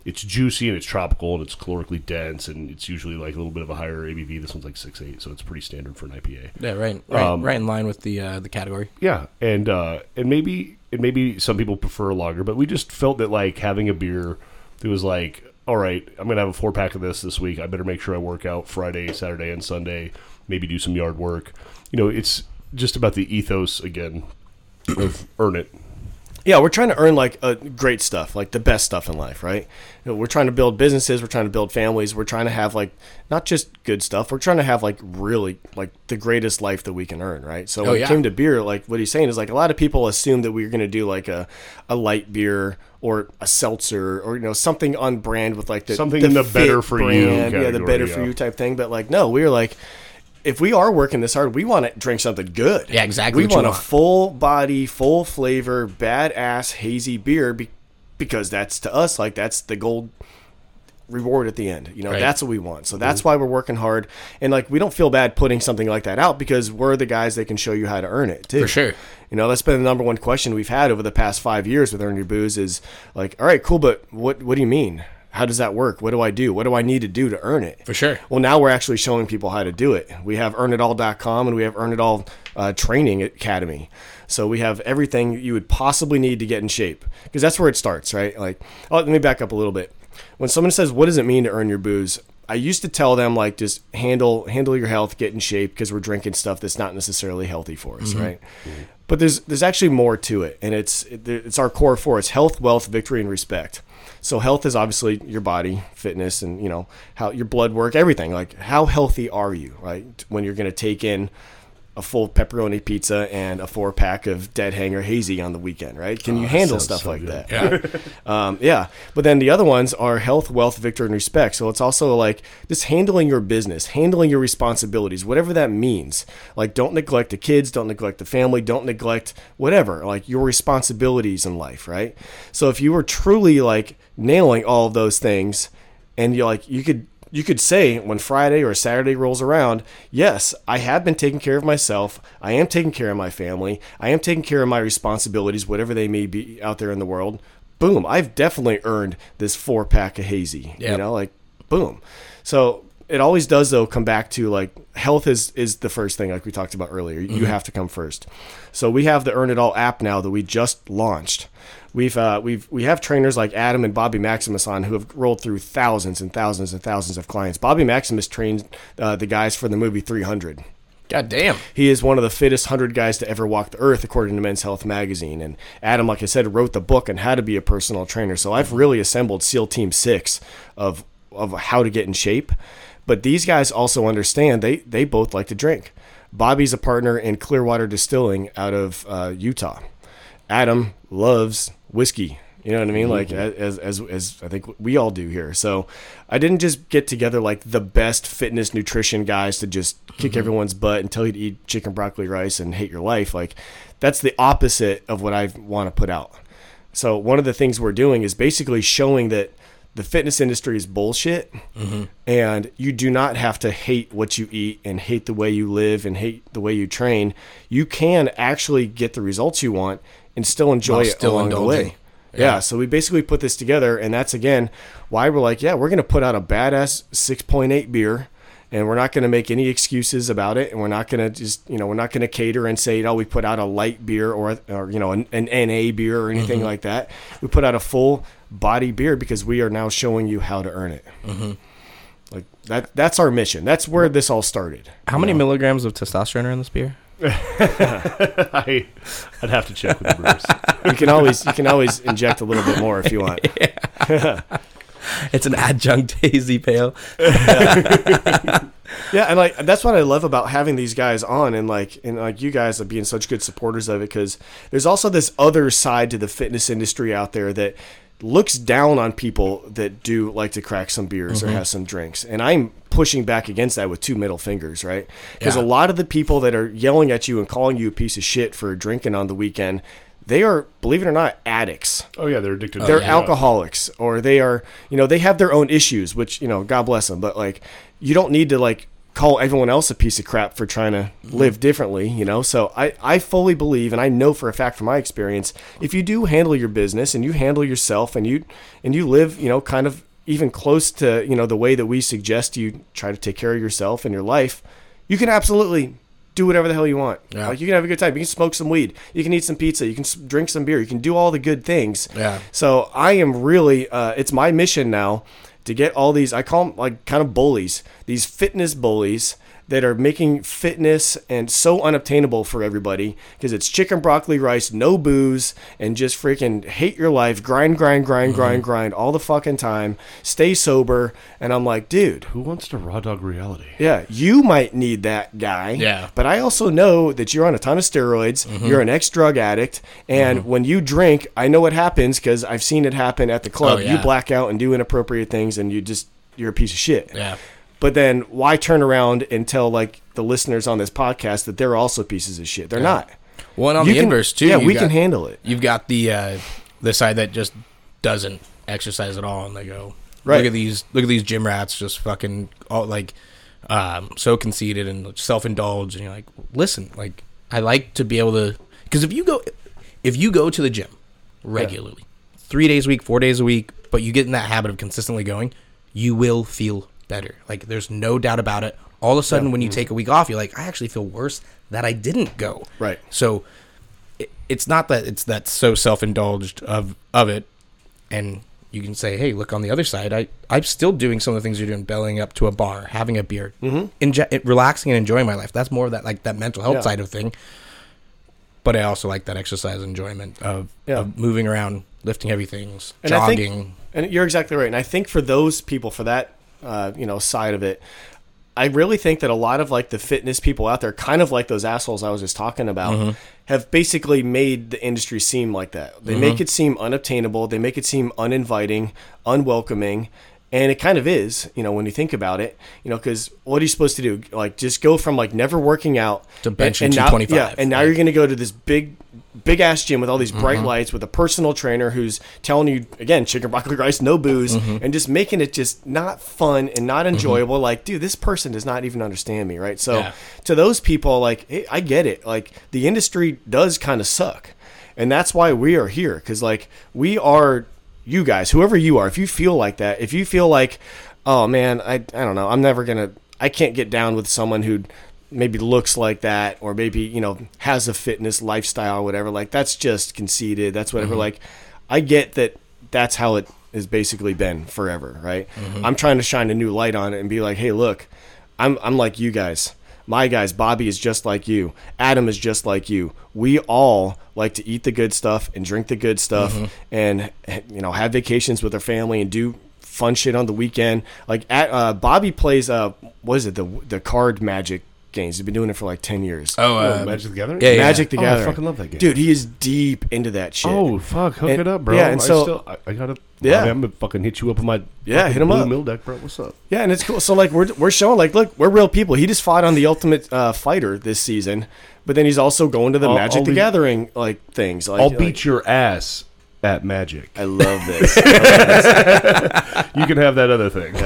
it's juicy and it's tropical and it's calorically dense and it's usually like a little bit of a higher ABV. This one's like six eight, so it's pretty standard for an IPA. Yeah, right, right, Um, right in line with the uh, the category. Yeah, and uh, and maybe and maybe some people prefer a lager, but we just felt that like having a beer that was like, all right, I'm gonna have a four pack of this this week. I better make sure I work out Friday, Saturday, and Sunday. Maybe do some yard work. You know, it's just about the ethos again of earn it. Yeah, we're trying to earn like uh, great stuff, like the best stuff in life, right? You know, we're trying to build businesses, we're trying to build families, we're trying to have like not just good stuff, we're trying to have like really like the greatest life that we can earn, right? So when Oh, it came to beer, like what he's saying is like a lot of people assume that we are going to do like a a light beer or a seltzer or you know something on brand with like the Something in the fit better for you yeah, the category, better for you type thing. But like no, we were like. If we are working this hard, we want to drink something good. Yeah, exactly We you want a full body, full flavor, badass hazy beer be- because that's to us like that's the gold reward at the end. You know, Right. that's what we want. So that's mm-hmm. why we're working hard. And like we don't feel bad putting something like that out because we're the guys that can show you how to earn it too. For sure. You know, that's been the number one question we've had over the past five years with Earn Your Booze is like, all right, cool, but what what do you mean? How does that work? What do I do? What do I need to do to earn it? For sure. Well, now we're actually showing people how to do it. We have earnitall.com and we have Earn It All uh, Training Academy. So we have everything you would possibly need to get in shape because that's where it starts, right? Like, oh, let me back up a little bit. When someone says, "What does it mean to earn your booze?" I used to tell them like just handle handle your health, get in shape because we're drinking stuff that's not necessarily healthy for us, right? But there's there's actually more to it, and it's it's our core four. It's health, wealth, victory, and respect. So health is obviously your body, fitness, and you know how your blood work, everything. Like how healthy are you, right? When you're going to take in a full pepperoni pizza and a four pack of Dead Hanger Hazy on the weekend, right? Can you handle stuff so like good. that? Um, yeah, but then the other ones are health, wealth, victory, and respect. So it's also like just handling your business, handling your responsibilities, whatever that means. Like, don't neglect the kids, don't neglect the family, don't neglect whatever, like your responsibilities in life, right? So if you were truly like nailing all of those things, and you're like, you could you could say when Friday or Saturday rolls around, yes, I have been taking care of myself. I am taking care of my family. I am taking care of my responsibilities, whatever they may be out there in the world. Boom, I've definitely earned this four pack of hazy. You know, like boom. So it always does though come back to like health is is the first thing like we talked about earlier. You have to come first. So we have the Earn It All app now that we just launched. We've uh, we've we have trainers like Adam and Bobby Maximus on who have rolled through thousands and thousands and thousands of clients. Bobby Maximus trained uh, the guys for the movie 300. God damn. He is one of the fittest 100 guys to ever walk the earth, according to Men's Health magazine. And Adam, like I said, wrote the book on how to be a personal trainer. So I've really assembled SEAL Team 6 of, of how to get in shape. But these guys also understand they, they both like to drink. Bobby's a partner in Clearwater Distilling out of uh, Utah. Adam loves whiskey. You know what I mean? Like as, as as I think we all do here. So I didn't just get together like the best fitness nutrition guys to just kick everyone's butt and tell you to eat chicken broccoli rice and hate your life. Like that's the opposite of what I want to put out. So one of the things we're doing is basically showing that the fitness industry is bullshit, and you do not have to hate what you eat and hate the way you live and hate the way you train. You can actually get the results you want and still enjoy While it still along the way. Yeah. so we basically put this together, and that's again why we're like, yeah, we're gonna put out a badass 6.8 beer, and we're not gonna make any excuses about it, and we're not gonna just, you know, we're not gonna cater and say, oh, we put out a light beer or, or you know, an, an NA beer or anything mm-hmm. like that. We put out a full body beer because we are now showing you how to earn it. Like that. That's our mission. That's where this all started. How many milligrams of testosterone are in this beer? I, I'd have to check with the brewers. You can always you can always inject a little bit more if you want. It's an adjunct hazy pale. Yeah, and like that's what I love about having these guys on, and like and like you guys are being such good supporters of it, because there's also this other side to the fitness industry out there that looks down on people that do like to crack some beers or have some drinks. And I'm pushing back against that with two middle fingers, right? Because Yeah. a lot of the people that are yelling at you and calling you a piece of shit for drinking on the weekend, they are, believe it or not, addicts. Oh yeah, they're addicted. They're to alcoholics or they are, you know, they have their own issues, which, you know, God bless them. But like, you don't need to like call everyone else a piece of crap for trying to live differently, you know? So I, I fully believe, and I know for a fact from my experience, if you do handle your business and you handle yourself and you, and you live, you know, kind of even close to, you know, the way that we suggest you try to take care of yourself and your life, you can absolutely do whatever the hell you want. Yeah. Like you can have a good time. You can smoke some weed. You can eat some pizza. You can drink some beer. You can do all the good things. Yeah. So I am really, uh, it's my mission now to get all these, I call them like kind of bullies, these fitness bullies that are making fitness and so unobtainable for everybody because it's chicken, broccoli, rice, no booze, and just freaking hate your life, grind, grind, grind, Mm-hmm. grind, grind all the fucking time, stay sober. And I'm like, dude, Who wants to raw dog reality? yeah, you might need that guy. Yeah. Mm-hmm. But I also know that you're on a ton of steroids. You're an ex drug addict. And when you drink, I know what happens because I've seen it happen at the club. Oh, You yeah. black out and do inappropriate things and you just, you're a piece of shit. Yeah. But then why turn around and tell like the listeners on this podcast that they're also pieces of shit? They're not. Well, and on You the can- inverse too. Yeah, we got- can handle it. You've got the uh, the side that just doesn't exercise at all, and they go, Right. "Look at these, look at these gym rats, just fucking all like um, so conceited and self indulged." And you're like, "Listen, like I like to be able to, because if you go, if you go to the gym regularly, three days a week, four days a week, but you get in that habit of consistently going, you will feel better. Like there's no doubt about it. All of a sudden, when you take a week off, you're like, I actually feel worse that I didn't go. Right. So it, it's not that it's that so self-indulged of of it and you can say hey look on the other side i i'm still doing some of the things you're doing bellying up to a bar having a beer mm-hmm. Enjo- relaxing and enjoying my life that's more of that like that mental health Yeah. side of thing but i also like that exercise enjoyment of, Yeah. of moving around lifting heavy things And I jogging think, and you're exactly right. And I think for those people, for that, uh, you know, side of it, I really think that a lot of like the fitness people out there, kind of like those assholes I was just talking about, have basically made the industry seem like that. They make it seem unobtainable. They make it seem uninviting, unwelcoming. And it kind of is, you know, when you think about it, you know, because what are you supposed to do? Like, just go from like never working out To benching now- Yeah, and now like- you're going to go to this big, big ass gym with all these bright Mm-hmm. lights with a personal trainer who's telling you again, chicken broccoli rice, no booze, Mm-hmm. and just making it just not fun and not enjoyable. Like, dude, this person does not even understand me, right? So Yeah. to those people, like, hey, I get it. Like, the industry does kind of suck, and that's why we are here because like we are you guys, whoever you are. If you feel like that, if you feel like, oh man, I I don't know, I'm never gonna, I can't get down with someone who maybe looks like that or maybe you know has a fitness lifestyle or whatever like that's just conceited that's whatever. Like i get that that's how it has basically been forever right? I'm trying to shine a new light on it and be like hey look i'm i'm like you guys. My guys bobby is just like you. Adam is just like you. We all like to eat the good stuff and drink the good stuff and you know have vacations with our family and do fun shit on the weekend. Like at, uh, Bobby plays uh what is it the the card magic games. He's been doing it for like ten years. oh Oh, uh, Magic the Gathering. yeah, yeah. Magic the Oh, I Gathering. fucking love that game. dude. He is deep into that shit. Oh fuck, hook And- it up, bro. yeah, and so- I still, I, I gotta. Yeah. Yeah, I'm gonna fucking hit you up with my. Yeah, fucking hit 'em blue up. Mill deck, bro. What's up? Yeah, and it's cool. So like we're we're showing like look, we're real people. He just fought on the Ultimate uh, Fighter this season, but then he's also going to the I'll- Magic I'll the be- Gathering like things. Like, I'll like- beat your ass at Magic. I love this. You can have that other thing. you,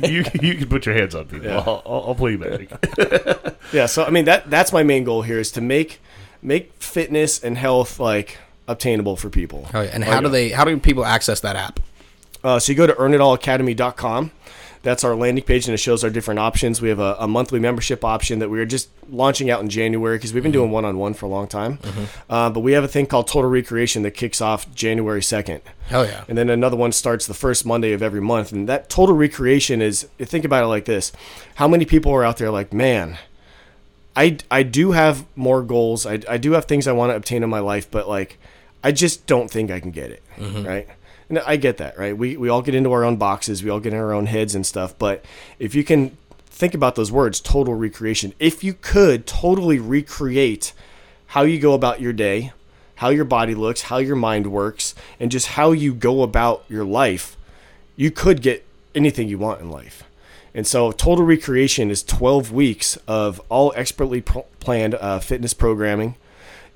can, you, can- you can put your hands on people. I'll, I'll, I'll play Magic. yeah, so I mean that that's my main goal here is to make make fitness and health like obtainable for people. oh, yeah. and how do they how do people access that app Uh, so you go to earnitallacademy.com. That's our landing page, and it shows our different options. We have a, a monthly membership option that we are just launching out in January because we've been doing one on one for a long time. Uh, but we have a thing called Total Recreation that kicks off January 2nd. hell yeah And then another one starts the first Monday of every month. And that total recreation is think about it like this how many people are out there like, man, I, I do have more goals. I, I do have things I want to obtain in my life, but like, I just don't think I can get it. Right. And I get that. Right. We, we all get into our own boxes, we all get in our own heads and stuff. But if you can think about those words, total recreation, if you could totally recreate how you go about your day, how your body looks, how your mind works, and just how you go about your life, you could get anything you want in life. And so, Total Recreation is 12 weeks of all expertly pl- planned uh, fitness programming,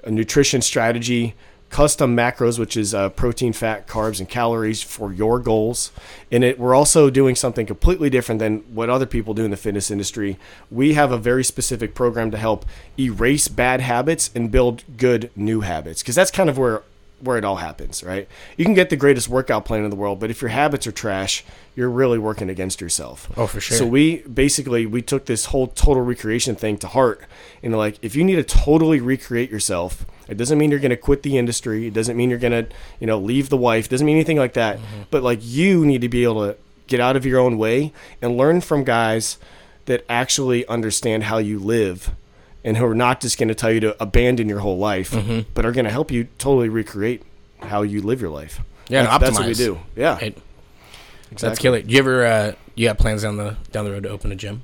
a nutrition strategy, custom macros, which is uh, protein, fat, carbs, and calories for your goals. In it, we're also doing something completely different than what other people do in the fitness industry. We have a very specific program to help erase bad habits and build good new habits, because that's kind of where where it all happens, right? You can get the greatest workout plan in the world, but if your habits are trash, you're really working against yourself. Oh, for sure. So we basically we took this whole total recreation thing to heart, and like if you need to totally recreate yourself, it doesn't mean you're going to quit the industry. It doesn't mean you're going to you know leave the wife. It doesn't mean anything like that. But like you need to be able to get out of your own way and learn from guys that actually understand how you live and who are not just going to tell you to abandon your whole life, but are going to help you totally recreate how you live your life. Yeah, that's, that's what we do. Yeah, Right. That's killer. Do you ever uh, you got plans down the down the road to open a gym?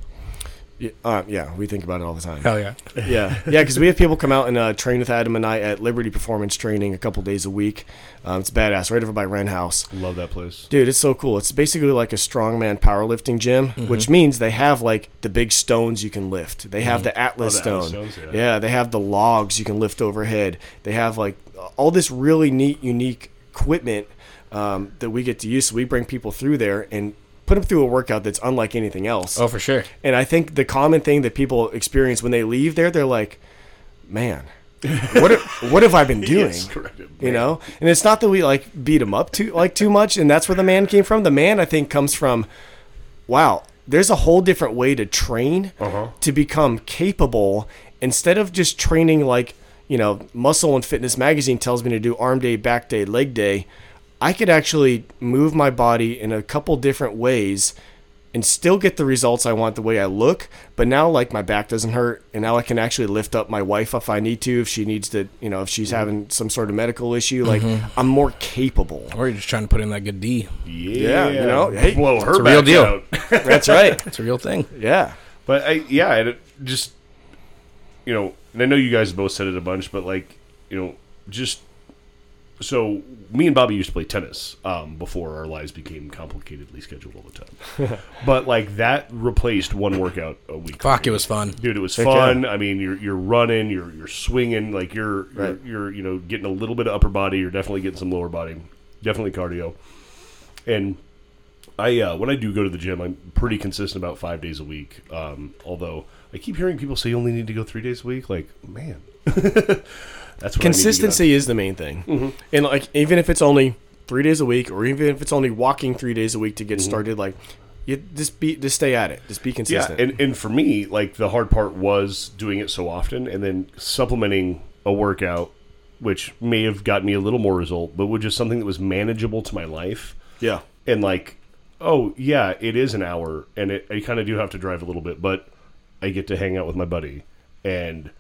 Yeah, uh, yeah. We think about it all the time. Hell yeah. yeah, yeah, because we have people come out and uh, train with Adam and I at Liberty Performance Training a couple days a week. Um, it's badass, right over by Wren House. Love that place. Dude, it's so cool. It's basically like a strongman powerlifting gym, Mm-hmm. which means they have like the big stones you can lift. They have the Atlas Oh, the Atlas stone. stones, yeah. they have the logs you can lift overhead. They have like all this really neat, unique equipment um, that we get to use. So we bring people through there and put them through a workout that's unlike anything else. Oh, for sure. And I think the common thing that people experience when they leave there, they're like, "Man, what have, what have I been doing?" You know, and it's not that we like beat him up too like too much, and that's where the man came from. The man, I think, comes from, wow, there's a whole different way to train Uh-huh. to become capable instead of just training like you know, Muscle and Fitness Magazine tells me to do arm day, back day, leg day. I could actually move my body in a couple different ways and still get the results I want the way I look. But now, like, my back doesn't hurt, and now I can actually lift up my wife if I need to, if she needs to, you know, if she's mm-hmm. having some sort of medical issue. Like, mm-hmm. I'm more capable. Or you're just trying to put in that good D. Yeah, you know, hey, blow her it's a real back deal. out. That's right. It's a real thing. Yeah. But I, yeah, it just you know, and I know you guys both said it a bunch, but like you know, just so me and Bobby used to play tennis um, before our lives became complicatedly scheduled all the time. but like that replaced one workout a week. Fuck, me. it was fun. Dude, it was Heck fun. I mean, you're you're running, you're you're swinging, like you're Right. you're, you're you know getting a little bit of upper body. You're definitely getting some lower body, definitely cardio. And I uh, when I do go to the gym, I'm pretty consistent about five days a week. Um, although I keep hearing people say you only need to go three days a week. Like, man, that's what Consistency is the main thing. Mm-hmm. And, like, even if it's only three days a week, or even if it's only walking three days a week to get mm-hmm. started, like, you just be, just stay at it. Just be consistent. Yeah, and and for me, like the hard part was doing it so often, and then supplementing a workout, which may have gotten me a little more result, but was just something that was manageable to my life. yeah. and like oh yeah it is an hour and it, i kind of do have to drive a little bit but i get to hang out with my buddy and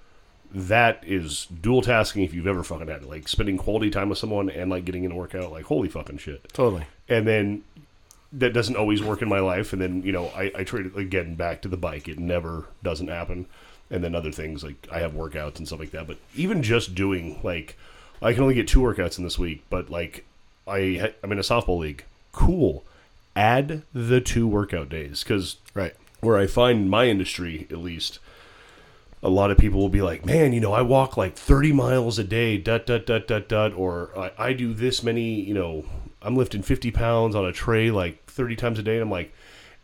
that is dual tasking if you've ever fucking had it like spending quality time with someone and like getting in a workout like holy fucking shit. Totally. and then that doesn't always work in my life and then you know i, I trade it again back to the bike. It never doesn't happen. And then other things like i have workouts and stuff like that. But even just doing like i can only get two workouts in this week but like i i'm in a softball league. Cool. Add the two workout days because Right. where I find my industry, at least, a lot of people will be like, "Man, you know, I walk like 30 miles a day, dut dut dut dut dut," or I, I do this many, you know, I'm lifting 50 pounds on a tray like 30 times a day. And I'm like,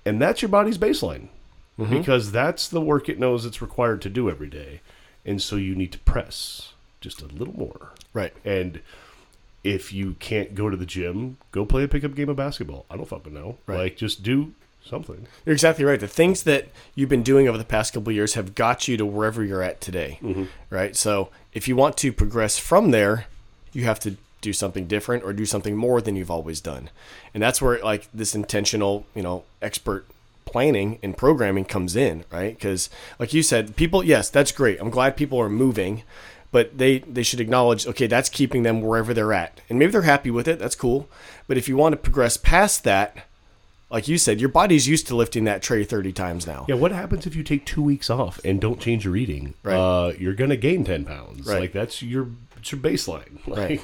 and that's your body's baseline mm-hmm. because that's the work it knows it's required to do every day, and so you need to press just a little more. Right. And if you can't go to the gym, go play a pickup game of basketball. I don't fucking know. Right. Like, just do something. You're exactly right. The things that you've been doing over the past couple of years have got you to wherever you're at today, mm-hmm. right? So if you want to progress from there, you have to do something different or do something more than you've always done, and that's where like this intentional, you know, expert planning and programming comes in, right? Because like you said, people, yes, that's great. I'm glad people are moving. But they, they should acknowledge, okay, that's keeping them wherever they're at. And maybe they're happy with it. That's cool. But if you want to progress past that, like you said, your body's used to lifting that tray 30 times now. Yeah, what happens if you take two weeks off and don't change your eating? Right. Uh, you're gonna gain ten pounds. Right. Like that's your it's your baseline. Like,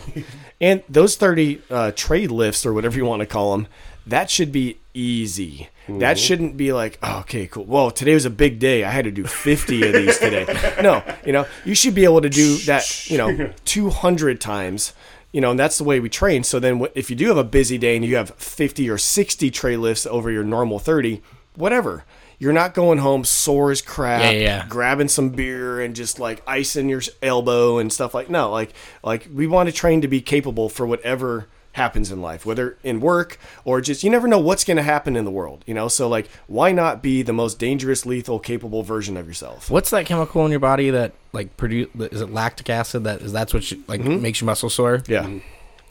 And those 30 uh, trade lifts or whatever you want to call them, that should be easy. That shouldn't be like, oh, okay, cool. Well, today was a big day. I had to do 50 of these today. No, you know, you should be able to do that, you know, 200 times. You know, and that's the way we train. So then, if you do have a busy day and you have 50 or 60 tray lifts over your normal 30, whatever. You're not going home sore as crap, Yeah, yeah, grabbing some beer and just like icing your elbow and stuff like no like like we want to train to be capable for whatever happens in life whether in work or just you never know what's going to happen in the world you know so like why not be the most dangerous lethal capable version of yourself What's that chemical in your body that like produce? Is it lactic acid? That is that's what you, like makes your muscle sore. yeah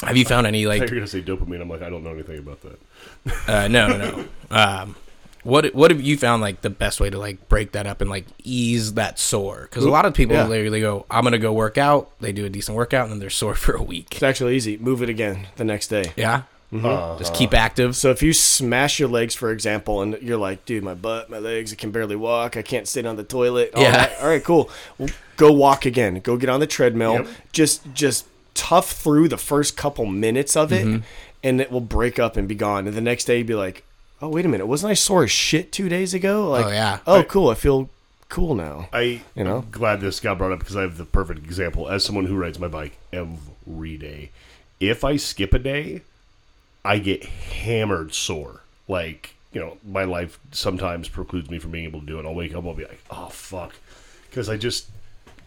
Have you found any like? You're gonna say dopamine. I'm like, I don't know anything about that. Uh, no, no, no. Um, what what have you found like the best way to like break that up and like ease that sore? Because a lot of people Yeah. literally go, "I'm gonna go work out." They do a decent workout and then they're sore for a week. it's actually easy move it again the next day Yeah, Uh, just keep active. So if you smash your legs, for example, and you're like, dude, my butt, my legs, I can barely walk, I can't sit on the toilet. All Yeah. that. All right, cool. Well, go walk again. Go get on the treadmill. Yep. Just just tough through the first couple minutes of it, and it will break up and be gone. And the next day, you'd be like, oh wait a minute, wasn't I sore as shit two days ago? Like, Oh, yeah. Oh cool, I feel cool now. I You know? I'm glad this got brought up because I have the perfect example as someone who rides my bike every day. If I skip a day, I get hammered sore. Like you know, my life sometimes precludes me from being able to do it. I'll wake up, I'll be like, oh fuck, because I just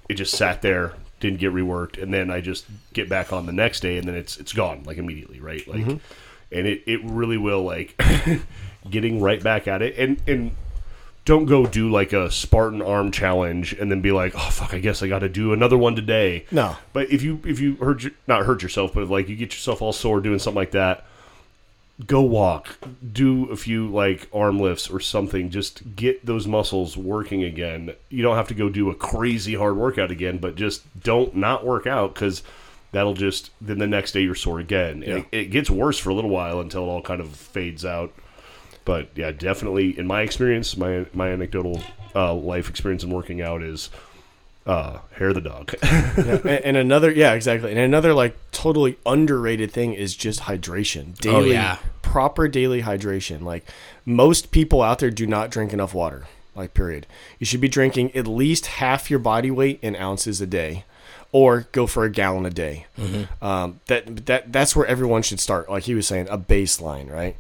it just sat there, didn't get reworked, and then I just get back on the next day, and then it's it's gone like immediately, right? Like, mm-hmm. And it it really will like getting right back at it, and and don't go do like a Spartan arm challenge and then be like, oh fuck, I guess I got to do another one today. No. But if you if you hurt your, not hurt yourself, but like you get yourself all sore doing something like that, go walk, do a few like arm lifts or something. Just get those muscles working again. You don't have to go do a crazy hard workout again, but just don't not work out because that'll just then the next day you're sore again. And it, it gets worse for a little while until it all kind of fades out. But yeah, definitely in my experience, my my anecdotal uh, life experience in working out is uh, hair the dog. Yeah, and, and another, yeah, exactly. And another like totally underrated thing is just hydration. Daily, yeah. proper daily hydration. Like most people out there do not drink enough water. Like period. You should be drinking at least half your body weight in ounces a day, or go for a gallon a day. Um, that that that's where everyone should start. Like he was saying, a baseline, right?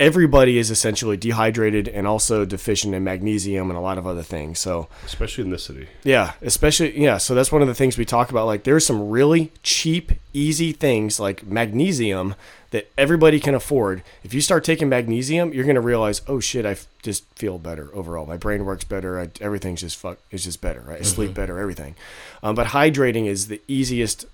Everybody is essentially dehydrated and also deficient in magnesium and a lot of other things. So Especially in this city. yeah, especially yeah. So that's one of the things we talk about. Like, there's some really cheap, easy things like magnesium that everybody can afford. If you start taking magnesium, you're gonna realize, oh shit, I just feel better overall. My brain works better. I, everything's just fuck. It's just better. Right? I sleep better. Everything. Um, but hydrating is the easiest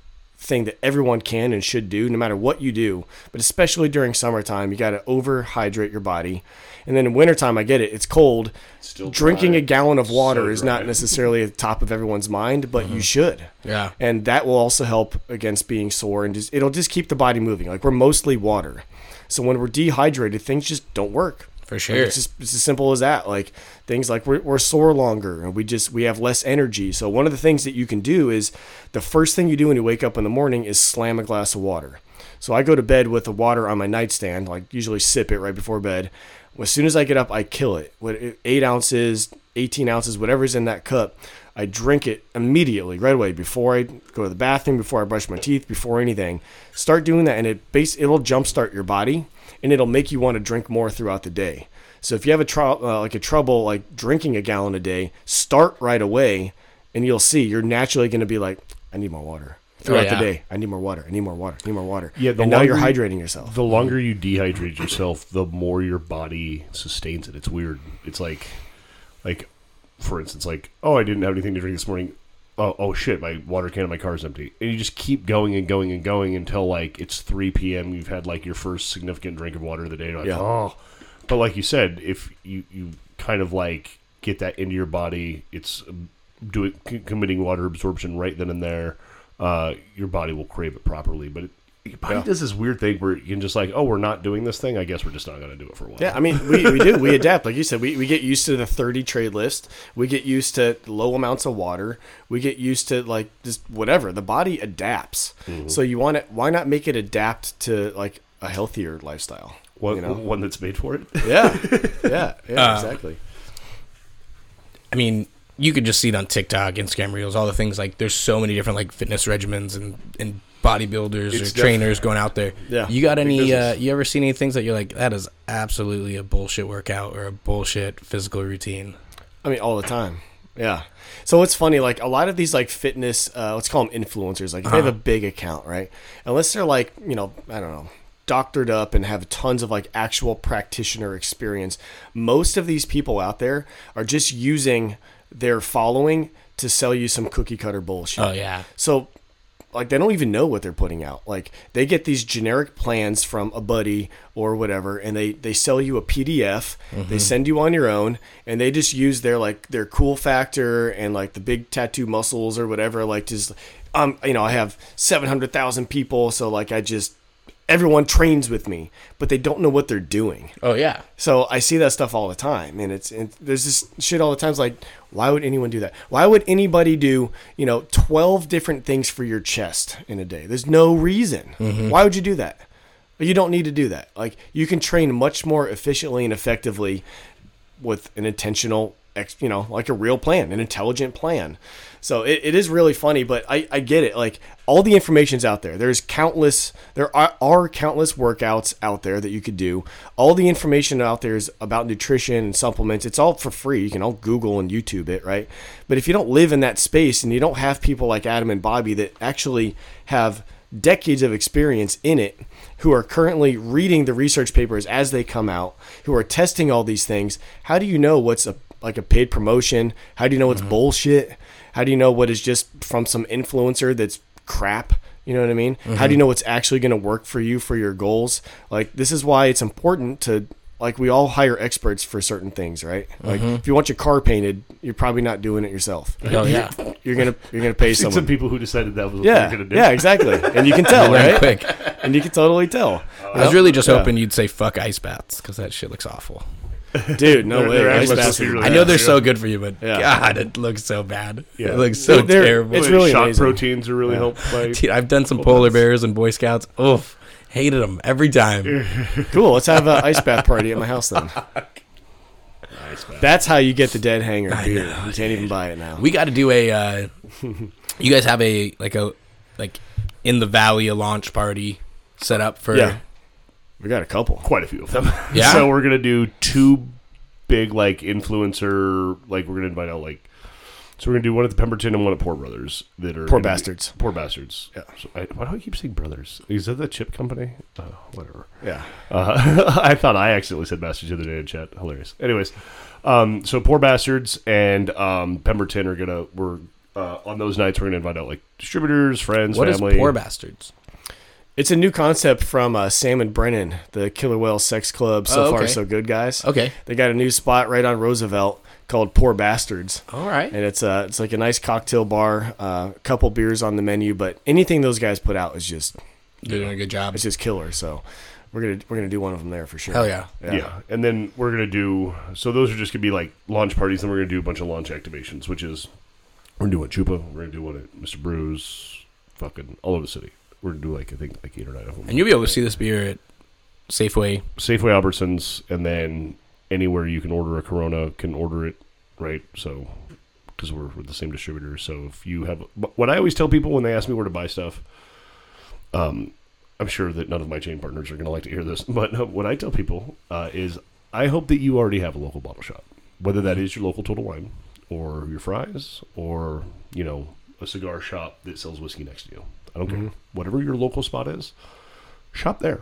thing that everyone can and should do no matter what you do. But especially during summertime you got to overhydrate your body. And then in wintertime i get it it's cold. Still drinking dry. a gallon of water So is not necessarily at the top of everyone's mind but you mm-hmm. should. Yeah. and that will also help against being sore and just it'll just keep the body moving. Like we're mostly water. So when we're dehydrated things just don't work For Like, sure. it's just it's as simple as that. Like things like we're, we're sore longer and we just we have less energy. So one of the things that you can do is the first thing you do when you wake up in the morning is slam a glass of water. So I go to bed with the water on my nightstand, like usually sip it right before bed. As soon as I get up, I kill it. What eight ounces, eighteen ounces, whatever's in that cup, I drink it immediately, right away, before I go to the bathroom, before I brush my teeth, before anything. Start doing that, and it base it'll jumpstart your body, and it'll make you want to drink more throughout the day. So if you have a tro- uh, like a trouble like drinking a gallon a day, start right away, and you'll see you're naturally going to be like, I need more water throughout yeah. the day. I need more water. I need more water. I need more water. Yeah, the and now you're hydrating yourself. The longer you dehydrate yourself, the more your body sustains it. It's weird. It's like, like, for instance, like, oh, I didn't have anything to drink this morning. Oh, oh shit, my water can in my car is empty. And you just keep going and going and going until like it's 3 p.m. You've had like your first significant drink of water of the day. Like, Yeah. oh. But like you said, if you, you kind of like get that into your body, it's um, doing committing water absorption right then and there. Uh, your body will crave it properly. But it, body does this weird thing where you can just like, oh, we're not doing this thing. I guess we're just not going to do it for a while. Yeah, I mean, we, we do. We adapt. Like you said, we, we get used to the 30 trade list. We get used to low amounts of water. We get used to, like, just whatever. The body adapts. Mm-hmm. So you want it, why not make it adapt to, like, a healthier lifestyle? one, you know? one that's made for it. Yeah. Yeah. Yeah, Uh, exactly. I mean, you could just see it on TikTok, Instagram Reels, all the things like there's so many different like fitness regimens and and bodybuilders It's or trainers going out there. Yeah, You got any? Uh, you ever seen any things that you're like that is absolutely a bullshit workout or a bullshit physical routine? I mean, all the time. Yeah. So it's funny, like a lot of these like fitness, uh, let's call them influencers. Like if they have a big account, right? Unless they're like, you know, I don't know, doctored up and have tons of like actual practitioner experience. Most of these people out there are just using their following to sell you some cookie cutter bullshit. Oh yeah, So like they don't even know what they're putting out. Like they get these generic plans from a buddy or whatever and they they sell you a PDF. They send you on your own and they just use their like their cool factor and like the big tattoo muscles or whatever like just um you know, I have 700,000 people so like I just everyone trains with me, but they don't know what they're doing. oh yeah. So I see that stuff all the time, and it's and there's this shit all the time. It's like, why would anyone do that? Why would anybody do you know twelve different things for your chest in a day? There's no reason. Mm-hmm. Why would you do that? But you don't need to do that. Like you can train much more efficiently and effectively with an intentional, ex, you know, like a real plan, an intelligent plan. So it, it is really funny, but I, I get it. Like all the information's out there. There's countless, there are, are countless workouts out there that you could do. All the information out there is about nutrition and supplements. It's all for free. You can all Google and YouTube it, right? But if you don't live in that space and you don't have people like Adam and Bobby that actually have decades of experience in it who are currently reading the research papers as they come out who are testing all these things how do you know what's a like a paid promotion how do you know what's mm-hmm. bullshit how do you know what is just from some influencer that's crap you know what i mean how do you mm-hmm. know what's actually going to work for you for your goals like this is why it's important to like we all hire experts for certain things right like mm-hmm. if you want your car painted you're probably not doing it yourself Oh yeah. you're gonna you're gonna pay Seen someone some people who decided that was what yeah, going to do. yeah, exactly. And you can tell, right? quick. And you can totally tell, I was really just Yeah. hoping you'd say fuck ice baths because that shit looks awful. dude. No They're- way. they're Ice actually baths supposed to be are- really I know bad, they're yeah. so good for you, but Yeah. God, it looks so bad. Yeah. It looks so They're- terrible. it's really Shot amazing. proteins are really helped by. Dude, I've done some polar bears and Boy Scouts. Oof, hated them every time. Cool. Let's have an ice bath party at my house then. That's how you get the dead hanger beer. you can't even buy it now. We got to do a. Uh, you guys have a like a like in the valley a launch party set up for. yeah, we got a couple. Quite a few of them. Yeah? so we're gonna do two big like influencer. Like we're gonna invite out like. So we're gonna do one at the Pemberton and one at Poor Brothers that are Poor gonna be- bastards. Poor bastards. Yeah. So I, why do I keep saying brothers? Is that the chip company? Uh, whatever. Yeah, Uh, I thought I accidentally said bastards the other day in chat. Hilarious. Anyways, um, so poor bastards and um, Pemberton are gonna we're uh, on those nights we're gonna invite out like distributors, friends, What is family. poor bastards? It's a new concept from uh, Sam and Brennan, the Killer Whale Sex Club. So Oh, far, so good, guys. Okay, They got a new spot right on Roosevelt called Poor Bastards. all right. and it's uh it's like a nice cocktail bar, a uh, couple beers on the menu, but anything those guys put out is just You're doing a good job. it's just killer. So we're gonna we're gonna do one of them there for sure. Hell yeah. yeah. and then we're gonna do. So those are just gonna be like launch parties, and we're gonna do a bunch of launch activations, which is we're gonna do one at Chupa, we're gonna do one at Mr. Brews, fucking all over the city. We're gonna do like I think like eight or nine of them. And you'll be able to see this beer at Safeway. Safeway, Albertsons, and then anywhere you can order a Corona can order it, right? So, because we're, we're the same distributor. So if you have, what I always tell people when they ask me where to buy stuff, um, I'm sure that none of my chain partners are going to like to hear this, but uh, what I tell people uh, is I hope that you already have a local bottle shop, whether that is your local Total Wine or your Fry's or you know a cigar shop that sells whiskey next to you. I don't care. Whatever your local spot is, shop there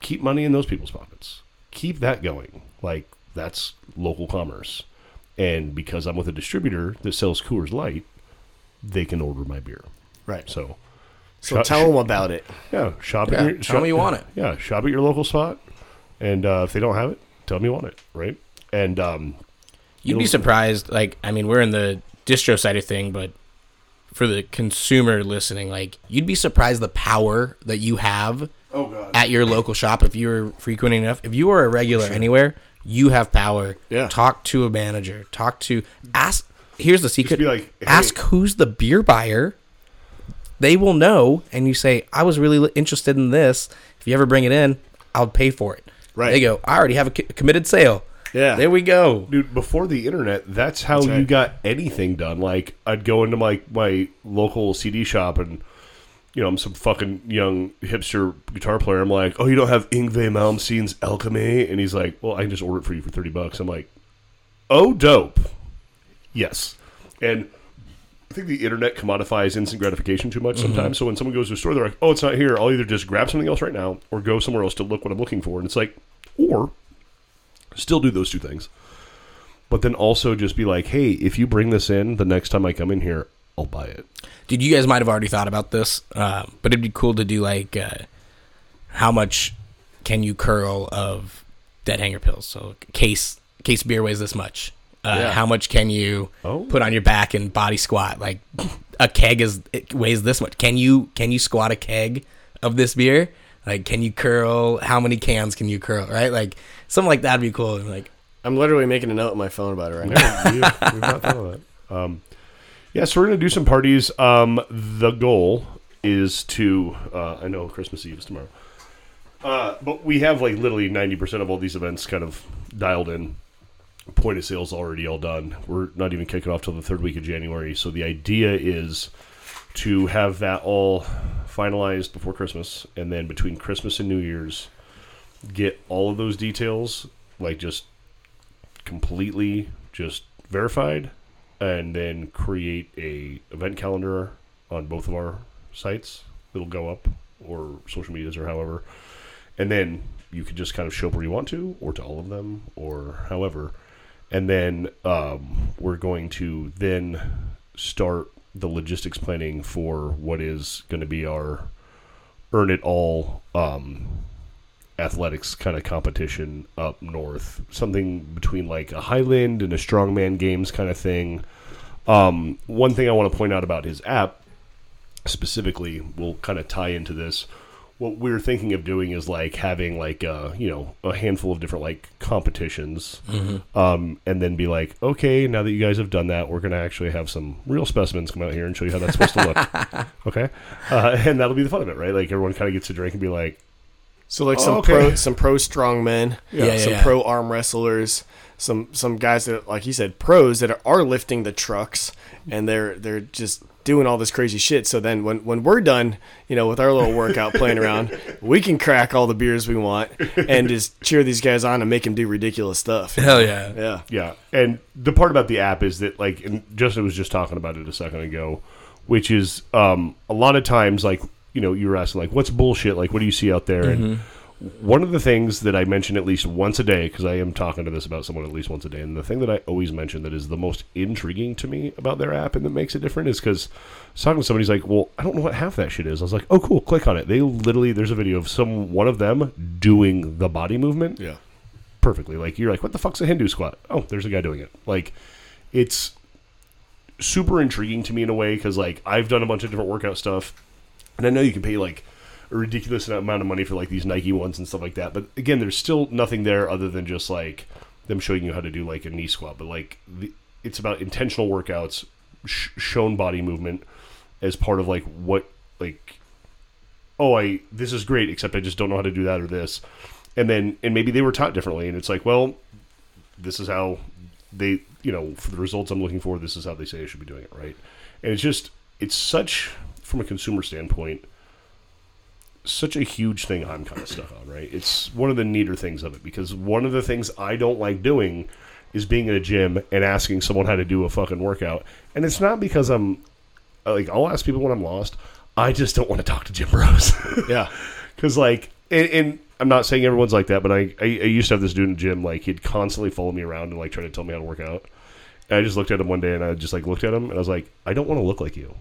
keep money in those people's pockets. Keep that going. Like that's local commerce. And because I'm with a distributor that sells Coors Light, they can order my beer. Right. So, So shop- tell them about it. yeah, shop Yeah, at your tell shop, me you want it. Yeah, shop at your local spot, and uh, if they don't have it, tell them you want it. Right. And um, You'd be surprised. Like, I mean, we're in the distro side of thing, but for the consumer listening, like you'd be surprised the power that you have Oh god. at your local shop if you're frequenting enough. If you are a regular anywhere, you have power. Yeah. Talk to a manager. Talk to ask. Here's the secret. be like, hey- ask who's the beer buyer. They will know, and you say, "I was really interested in this. If you ever bring it in, I'll pay for it." Right. They go, "I already have a committed sale." Yeah. There we go. Dude, before the internet, that's how That's you right. got anything done. Like, I'd go into my my local CD shop and, you know, I'm some fucking young hipster guitar player. I'm like, oh, you don't have Yngwie Malmsteen's Alchemy? And he's like, well, I can just order it for you for 30 bucks. I'm like, oh, dope. Yes. And I think the internet commodifies instant gratification too much mm-hmm. sometimes. So when someone goes to a store, they're like, oh, it's not here. I'll either just grab something else right now or go somewhere else to look what I'm looking for. And it's like, or still do those two things. But then also just be like, hey, if you bring this in the next time I come in here, I'll buy it. Dude, you guys might have already thought about this, um, but it'd be cool to do like uh, how much can you curl of dead hanger Pils? So case case beer weighs this much. Uh, Yeah. How much can you Oh. put on your back and body squat? Like a keg is it weighs this much. Can you can you squat a keg of this beer? Like can you curl? How many cans can you curl? Right? Like something like that'd be cool. And like I'm literally making a note on my phone about it right now. we we've not thought of that. Um, yeah, so we're gonna do some parties. Um, the goal is to uh, I know Christmas Eve is tomorrow, uh, but we have like literally ninety percent of all these events kind of dialed in. Point of sale's already all done. We're not even kicking off till the third week of January. So the idea is to have that all finalized before Christmas, and then between Christmas and New Year's, get all of those details like just completely just verified and then create a event calendar on both of our sites it'll go up or social medias or however. And then you can just kind of show up where you want to or to all of them or however. And then um, we're going to then start the logistics planning for what is going to be our earn it all um, athletics kind of competition up north, something between like a Highland and a Strongman Games kind of thing. Um, one thing I want to point out about his app specifically will kind of tie into this. What we're thinking of doing is like having like uh, you know a handful of different like competitions, um, and then be like, okay, now that you guys have done that, we're gonna actually have some real specimens come out here and show you how that's supposed to look. okay, uh, and that'll be the fun of it, right? Like everyone kind of gets to drink and be like, So like some Oh, okay. pro some pro strong men, Yeah, yeah, some yeah. pro arm wrestlers, some some guys that like you said pros that are, are lifting the trucks and they're they're just doing all this crazy shit. So then when when we're done, you know, with our little workout playing around, we can crack all the beers we want and just cheer these guys on and make them do ridiculous stuff. hell yeah. Yeah. Yeah, and the part about the app is that like, and Justin was just talking about it a second ago, which is um, a lot of times like you know you were asking like what's bullshit like what do you see out there and mm-hmm. one of the things that I mention at least once a day because I am talking to this about someone at least once a day and the thing that I always mention that is the most intriguing to me about their app and that makes it different is because talking to somebody's like well I don't know what half that shit is I was like oh cool click on it they literally there's a video of some one of them doing the body movement Yeah. perfectly. Like you're like, what the fuck's a Hindu squat? Oh, there's a guy doing it. Like it's super intriguing to me in a way because like I've done a bunch of different workout stuff, and I know you can pay like a ridiculous amount of money for like these Nike ones and stuff like that. But again, there's still nothing there other than just like them showing you how to do like a knee squat. But like the, it's about intentional workouts, sh- shown body movement as part of like what like oh I this is great except I just don't know how to do that or this and then and maybe they were taught differently and it's like well this is how they you know for the results I'm looking for this is how they say I should be doing it right and it's just it's such from a consumer standpoint such a huge thing I'm kind of stuck on right? It's one of the neater things of it because one of the things I don't like doing is being in a gym and asking someone how to do a fucking workout. And it's not because I'm like I'll ask people when I'm lost. I just don't want to talk to gym bros. Yeah. because like and, and i'm not saying everyone's like that but I, I i used to have this dude in the gym like he'd constantly follow me around and like try to tell me how to work out. And i just looked at him one day and i just like looked at him and i was like i don't want to look like you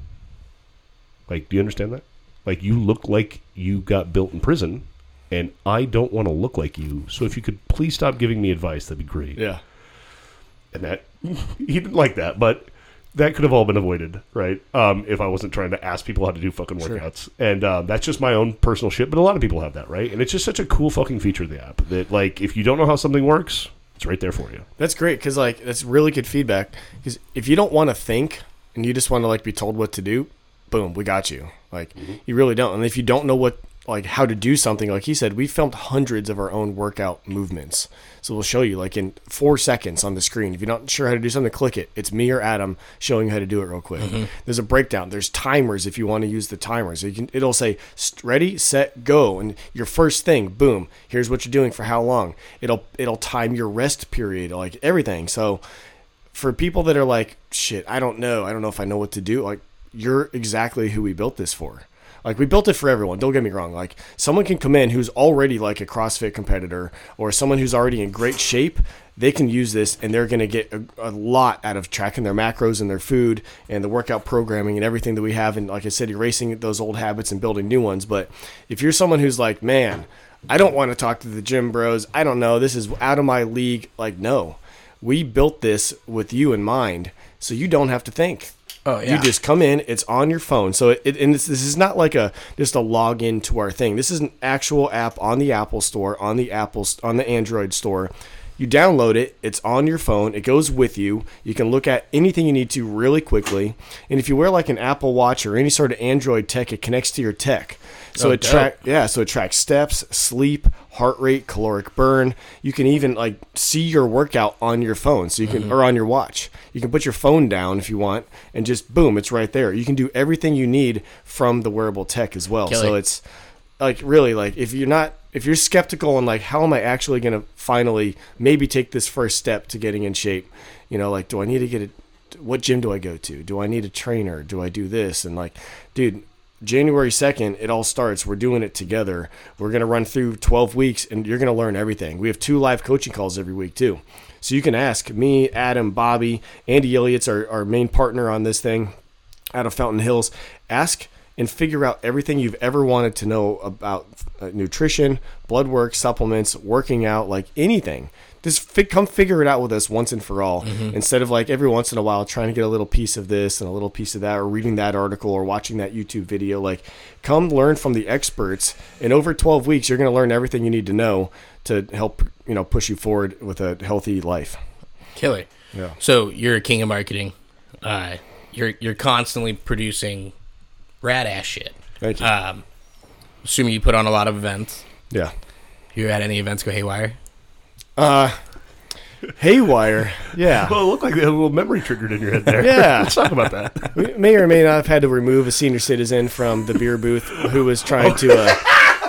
like do you understand that like you look like you got built in prison and i don't want to look like you so if you could please stop giving me advice that'd be great Yeah. and that he didn't like that but that could have all been avoided, right? Um, if I wasn't trying to ask people how to do fucking workouts, and um, that's just my own personal shit. But a lot of people have that, right? And it's just such a cool fucking feature of the app that, like, if you don't know how something works, it's right there for you. That's great because like that's really good feedback. Because if you don't want to think and you just want to like be told what to do, boom, we got you. Like mm-hmm. you really don't. And if you don't know what like how to do something, like he said, we filmed hundreds of our own workout movements. So we'll show you like in four seconds on the screen. If you're not sure how to do something, click it. It's me or Adam showing you how to do it real quick. Mm-hmm. There's a breakdown. There's timers if you want to use the timers. So you can, it'll say ready, set, go, and your first thing, boom. Here's what you're doing for how long. It'll it'll time your rest period, like everything. So for people that are like, shit, I don't know. I don't know if I know what to do. Like, you're exactly who we built this for. Like, we built it for everyone. Don't get me wrong. Like, someone can come in who's already like a CrossFit competitor or someone who's already in great shape. They can use this and they're going to get a, a lot out of tracking their macros and their food and the workout programming and everything that we have. And like I said, erasing those old habits and building new ones. But if you're someone who's like, man, I don't want to talk to the gym bros. I don't know. This is out of my league. Like, no we built this with you in mind so you don't have to think Oh, yeah. you just come in it's on your phone. So it, and this, this is not like a just a login to our thing. This is an actual app on the apple store on the apple on the android store you download it it's on your phone it goes with you you can look at anything you need to really quickly and if you wear like an apple watch or any sort of android tech it connects to your tech so Oh, it track yeah, so it tracks steps, sleep, heart rate, caloric burn. You can even like see your workout on your phone, so you Mm-hmm. can or on your watch. You can put your phone down if you want, and just boom, it's right there. You can do everything you need from the wearable tech as well. So it's like really like if you're not if you're skeptical and like how am I actually gonna finally maybe take this first step to getting in shape, you know, like do I need to get a what gym do I go to? Do I need a trainer? Do I do this? And like, dude, January 2nd, it all starts. We're doing it together. We're going to run through 12 weeks and you're going to learn everything. We have two live coaching calls every week, too. So you can ask me, Adam, Bobby, Andy Elliott's our, our main partner on this thing out of Fountain Hills. Ask and figure out everything you've ever wanted to know about uh, nutrition, blood work, supplements, working out, like anything. Just fi- come figure it out with us once and for all, instead of like every once in a while trying to get a little piece of this and a little piece of that, or reading that article or watching that YouTube video. Like, come learn from the experts. In over 12 weeks, you're going to learn everything you need to know to help you know push you forward with a healthy life. Killer. Yeah. So you're a king of marketing. Uh, you're you're constantly producing rad ass shit. Thank you. Um, assuming you put on a lot of events. yeah. You had any events go haywire? Uh, haywire. Yeah. Well, it looked like they had a little memory triggered in your head there. Yeah. Let's talk about that. We may or may not have had to remove a senior citizen from the beer booth who was trying to uh,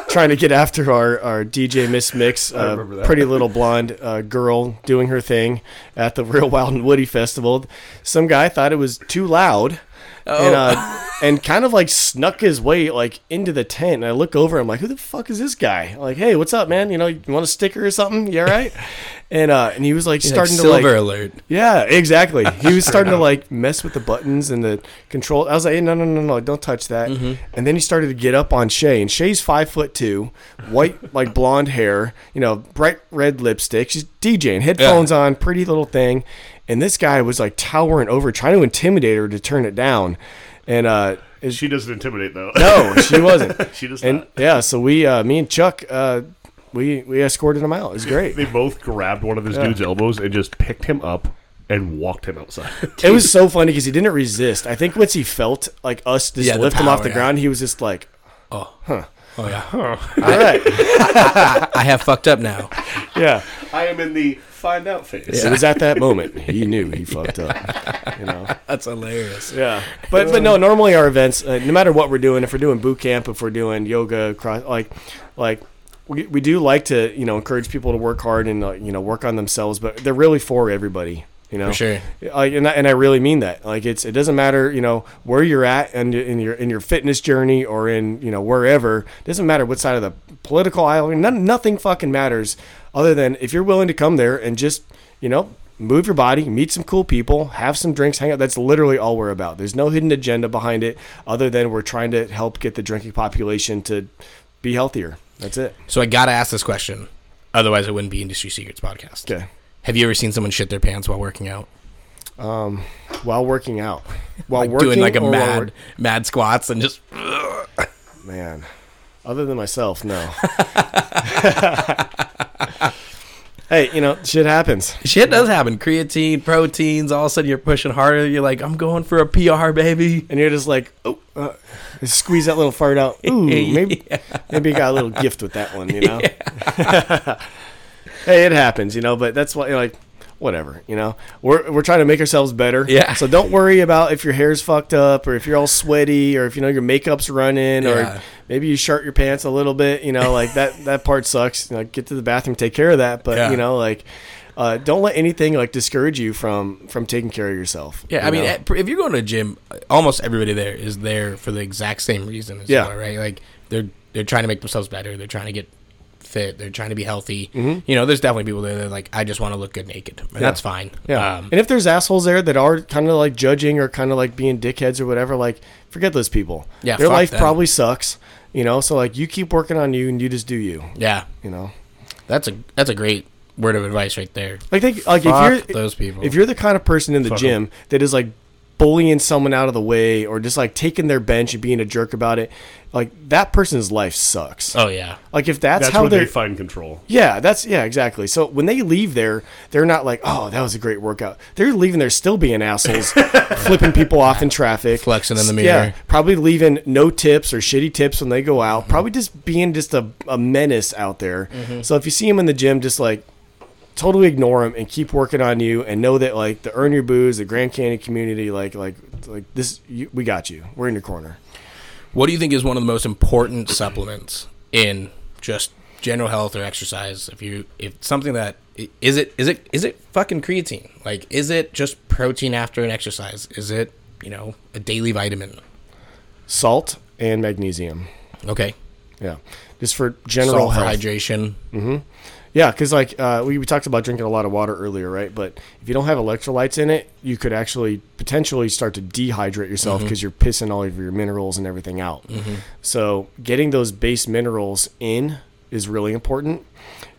trying to get after our, our DJ Miss Mix, uh, pretty little blonde uh, girl doing her thing at the Real Wild and Woody Festival. Some guy thought it was too loud. And, uh, and kind of like snuck his way like into the tent. And I look over, I'm like, who the fuck is this guy? like, hey, what's up, man? You know, you want a sticker or something? You all right? And uh, and he was like starting to like. silver like alert. yeah, exactly. He was starting to like mess with the buttons and the control. I was like, hey, no, no, no, no, don't touch that. And then he started to get up on Shay, and Shay's five foot two, white like blonde hair, you know, bright red lipstick. She's DJing, headphones on, pretty little thing. And this guy was like towering over, trying to intimidate her to turn it down. And uh, She doesn't intimidate though. no, she wasn't. she does And not. yeah, so we, uh, me and Chuck, uh, we we escorted him out. It was great. They both grabbed one of this dude's elbows and just picked him up and walked him outside. It was so funny because he didn't resist. I think once he felt like us just Yeah, the lift him off the yeah. ground, he was just like, Oh, huh. oh yeah. "All right, I have fucked up now. yeah." I am in the find out phase. It was at that moment he knew he fucked up. You know, That's hilarious. yeah. But but no, normally our events, uh, no matter what we're doing, if we're doing boot camp, if we're doing yoga, cross, like like. We, we do like to you know encourage people to work hard and uh, you know work on themselves, but they're really for everybody. You know, For sure. Like, and I, and I really mean that. Like, it's it doesn't matter, you know, where you're at and in your in your fitness journey or in you know wherever. It doesn't matter what side of the political aisle. None, nothing fucking matters other than if you're willing to come there and just you know move your body, meet some cool people, have some drinks, hang out. That's literally all we're about. There's no hidden agenda behind it other than we're trying to help get the drinking population to be healthier. That's it. So I gotta ask this question, otherwise it wouldn't be Industry Secrets podcast. Okay. Have you ever seen someone shit their pants while working out? Um, while working out. While Like working doing like a mad work- mad squats and just man. Other than myself, no. hey, you know, shit happens. shit does happen. Creatine, proteins, all of a sudden you're pushing harder. You're like, I'm going for a PR, baby. And you're just like, oh, uh, squeeze that little fart out. Ooh, maybe, maybe you got a little gift with that one, you know? hey, it happens, you know, but that's why, like, whatever, you know? We're, we're trying to make ourselves better. Yeah. So don't worry about if your hair's fucked up or if you're all sweaty or if, you know, your makeup's running Yeah. or maybe you shirt your pants a little bit, you know, like that, that part sucks. You know, get to the bathroom, take care of that. But, Yeah. you know, like, uh, don't let anything like discourage you from from taking care of yourself. Yeah, you I mean, at- if you're going to a gym, almost everybody there is there for the exact same reason as Yeah. you are, right? Like they're they're trying to make themselves better. They're trying to get fit. They're trying to be healthy. Mm-hmm. You know, there's definitely people there that are like, I just want to look good naked, and that's fine. Yeah. Um, and if there's assholes there that are kind of like judging or kind of like being dickheads or whatever, like forget those people. Yeah, Their life them. probably sucks. You know, so like you keep working on you and you just do you. yeah, You know, that's a that's a great word of advice right there. like think like Fuck if you're those people. if you're the kind of person in the Fuck gym that is like bullying someone out of the way or just like taking their bench and being a jerk about it, like that person's life sucks. oh yeah, Like if that's, That's how when they're find control. Yeah, that's yeah, exactly. So when they leave there, they're not like, "Oh, that was a great workout." They're leaving there still being assholes, flipping people off in traffic, Flexing in the mirror. Yeah, probably leaving no tips or shitty tips when they go out. Mm-hmm. Probably just being just a, a menace out there. Mm-hmm. So if you see them in the gym, just like totally ignore them and keep working on you, and know that like the Earn Your Booze, the Grand Canyon community, like like like this, you, we got you. We're in your corner. What do you think is one of the most important supplements in just general health or exercise? If you if something that is it is it is it fucking creatine? Like is it just protein after an exercise? Is it you know a daily vitamin? Salt and magnesium. Okay, Yeah, just for general salt for health. hydration. Mm-hmm. Yeah, because like uh, we, we talked about drinking a lot of water earlier, right? But if you don't have electrolytes in it, you could actually potentially start to dehydrate yourself mm-hmm. because you're pissing all of your minerals and everything out. Mm-hmm. So getting those base minerals in is really important.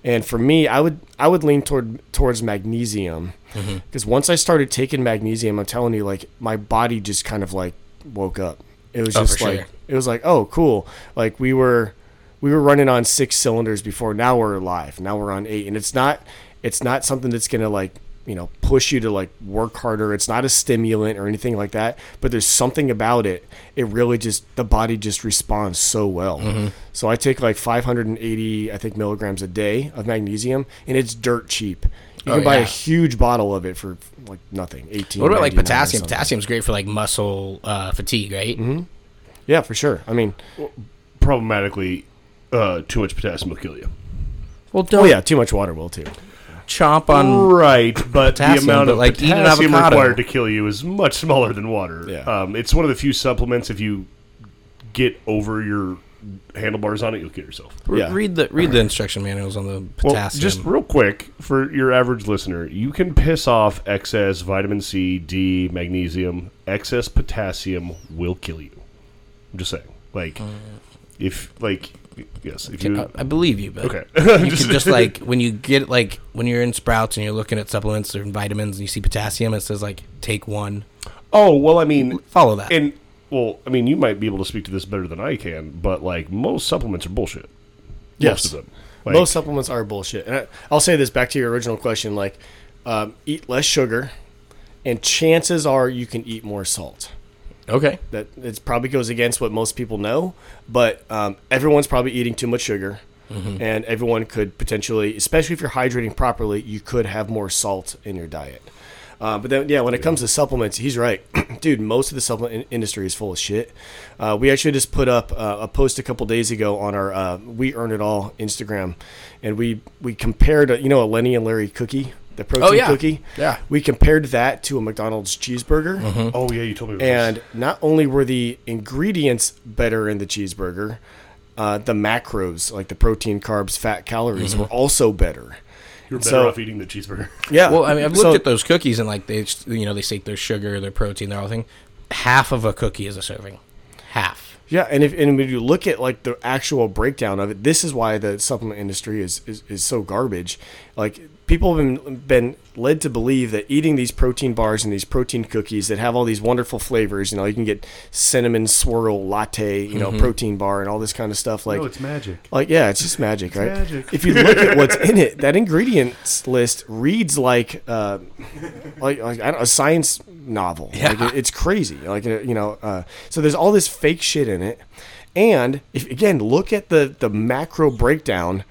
And for me, I would I would lean toward towards magnesium mm-hmm. because once I started taking magnesium, I'm telling you, like my body just kind of like woke up. It was Oh, just like sure. it was like oh cool, like we were we were running on six cylinders before. Now we're live. Now we're on eight, and it's not it's not something that's gonna like you know push you to like work harder. It's not a stimulant or anything like that. But there's something about it. It really just the body just responds so well. Mm-hmm. So I take like 580 I think milligrams a day of magnesium, and it's dirt cheap. You Oh, can buy a huge bottle of it for like nothing. 18. What about like 99 or potassium? something. Potassium's great for like muscle uh, fatigue, right? Yeah, for sure. I mean, Problematically, uh, too much potassium will kill you. Well, oh don't Oh yeah, too much water will too. chomp on. Right, but the potassium, amount but, of like, eat an potassium avocado. required to kill you is much smaller than water. Yeah. Um, it's one of the few supplements. If you get over your handlebars on it, you'll kill yourself. Yeah. Read the read the instruction manuals on the potassium. Well, potassium. just real quick for your average listener, you can piss off excess vitamin C, D, magnesium. Excess potassium will kill you. I'm just saying. Like, if like, yes, if you I, I believe you, but okay, you could just like when you get like when you're in Sprouts and you're looking at supplements or vitamins and you see potassium, it says like take one. oh well, I mean, Follow that. and well, I mean, you might be able to speak to this better than I can, but like most supplements are bullshit. Yes. Most of them. Like, Most supplements are bullshit. And I, I'll say this back to your original question: like, um, eat less sugar, and chances are you can eat more salt. Okay. That it probably goes against what most people know, but um, everyone's probably eating too much sugar, and everyone could potentially, especially if you're hydrating properly, you could have more salt in your diet. Uh, but then, yeah, when it comes to supplements, he's right, dude. Most of the supplement in- industry is full of shit. Uh, we actually just put up uh, a post a couple days ago on our uh, "We Earn It All" Instagram, and we we compared, a, you know, a Lenny and Larry cookie, the protein Oh, yeah. cookie. Yeah. we compared that to a McDonald's cheeseburger. Oh yeah, you told me. About And not only were the ingredients better in the cheeseburger, uh, the macros, like the protein, carbs, fat, calories, were also better. you're better so- off eating the cheeseburger. Yeah. Well, I mean, I've looked So- at those cookies and like they, you know, they say their sugar, their protein, their whole thing. Half of a cookie is a serving. Half. Yeah, and if and when you look at like the actual breakdown of it, this is why the supplement industry is is, is so garbage. Like people have been been led to believe that eating these protein bars and these protein cookies that have all these wonderful flavors, you know, you can get cinnamon swirl latte, you know, protein bar and all this kind of stuff. Like no, it's magic. like yeah, it's just magic, right? magic. If you look at what's in it, that ingredients list reads like uh, like, like I don't, a science novel. Like it, it's crazy. Like uh, you know, uh, so there's all this fake shit in it. And if again, look at the the macro breakdown.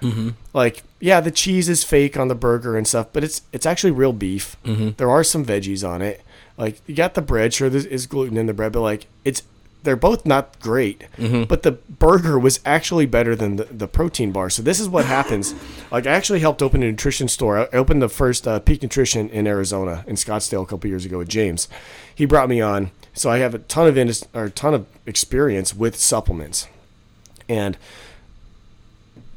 Like yeah, the cheese is fake on the burger and stuff, but it's it's actually real beef. There are some veggies on it. Like you got the bread, sure there is gluten in the bread, but like it's they're both not great, but the burger was actually better than the, the protein bar. So this is what happens. like I actually helped open a nutrition store. I opened the first uh, Peak Nutrition in Arizona in Scottsdale a couple years ago with James. He brought me on, so I have a ton of indus- or a ton of experience with supplements, and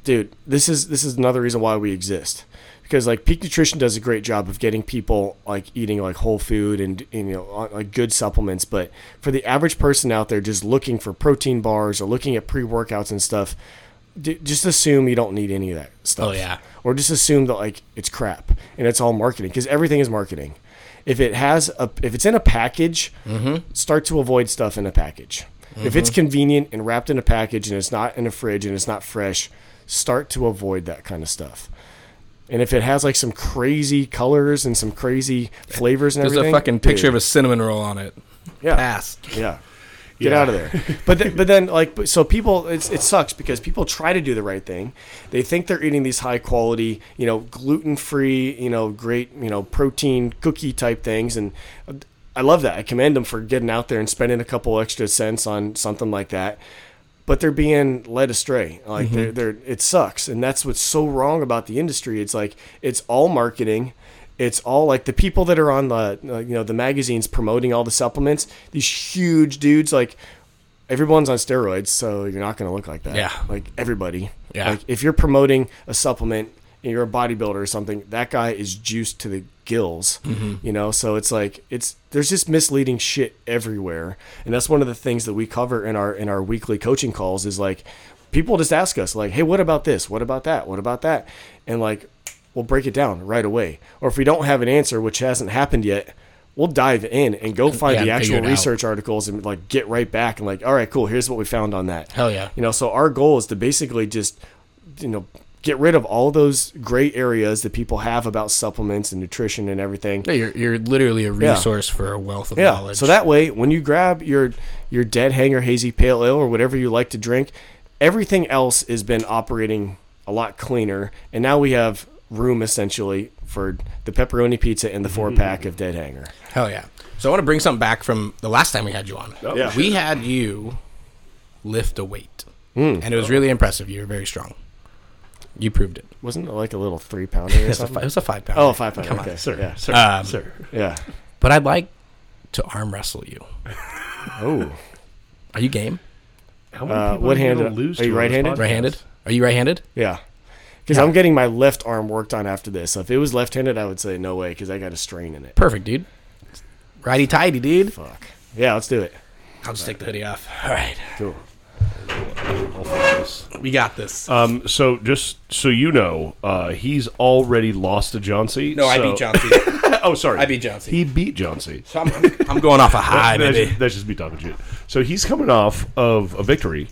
dude, this is this is another reason why we exist. Because like Peak Nutrition does a great job of getting people like eating like whole food and, and you know like good supplements, but for the average person out there just looking for protein bars or looking at pre workouts and stuff, d- just assume you don't need any of that stuff. Oh, yeah. or just assume that like it's crap and it's all marketing because everything is marketing. If it has a if it's in a package, mm-hmm. start to avoid stuff in a package. If it's mm-hmm. convenient and wrapped in a package and it's not in a fridge and it's not fresh, start to avoid that kind of stuff. And if it has like some crazy colors and some crazy flavors and There's everything, a fucking picture dude, of a cinnamon roll on it. yeah, Pass. yeah. Get Yeah. out of there. But th- but then like so people it's, it sucks because people try to do the right thing. They think they're eating these high quality, you know, gluten free, you know, great, you know, protein cookie type things and uh, I love that. I commend them for getting out there and spending a couple extra cents on something like that. But they're being led astray. Like they're, they're it sucks, and that's what's so wrong about the industry. It's like it's all marketing. It's all like the people that are on the uh, you know the magazines promoting all the supplements. These huge dudes, like everyone's on steroids, so you're not going to look like that. Yeah. like everybody. Yeah. like if you're promoting a supplement and you're a bodybuilder or something, that guy is juiced to the gills. Mm-hmm. You know, so it's like it's there's just misleading shit everywhere, and that's one of the things that we cover in our in our weekly coaching calls is like people just ask us like, hey, what about this? What about that? What about that? And like we'll break it down right away. Or if we don't have an answer, which hasn't happened yet, we'll dive in and go find Yeah, the actual it out. research articles and like get right back and like, all right, cool, here's what we found on that. Hell yeah. You know, so our goal is to basically just, you know, get rid of all those gray areas that people have about supplements and nutrition and everything. Yeah, you're, you're literally a Yeah. resource for a wealth of Yeah. knowledge. So that way, when you grab your your dead hanger hazy pale ale or whatever you like to drink, everything else has been operating a lot cleaner, and now we have room essentially for the pepperoni pizza and the four pack of dead hanger. Hell yeah. So I want to bring something back from the last time we had you on. Yeah. We had you lift a weight, Hmm. and it was really impressive. You were very strong. You proved it. Wasn't it like a little three pounder or It was a, something? fi- it was a five pound. Oh, five pounder. Come on. okay, Sir, Yeah. sir, Um, sir. Yeah. But I'd like to arm wrestle you. Oh. Are you game? How many Uh, people what are hand- gonna lose are you to right-handed? Right-handed? Are you right-handed? Yeah. Because I'm getting my left arm worked on after this. So if it was left-handed, I would say no way because I got a strain in it. Perfect, dude. Righty tighty, dude. Fuck. Yeah, let's do it. I'll just take the hoodie off. All right, Cool. We got this. Um, so just so you know, uh, he's already lost to John C. no, I so- beat John C. oh, sorry. I beat John C. He beat John C. So I'm, I'm going off a high, that's, baby. just, that's just me talking shit. So he's coming off of a victory.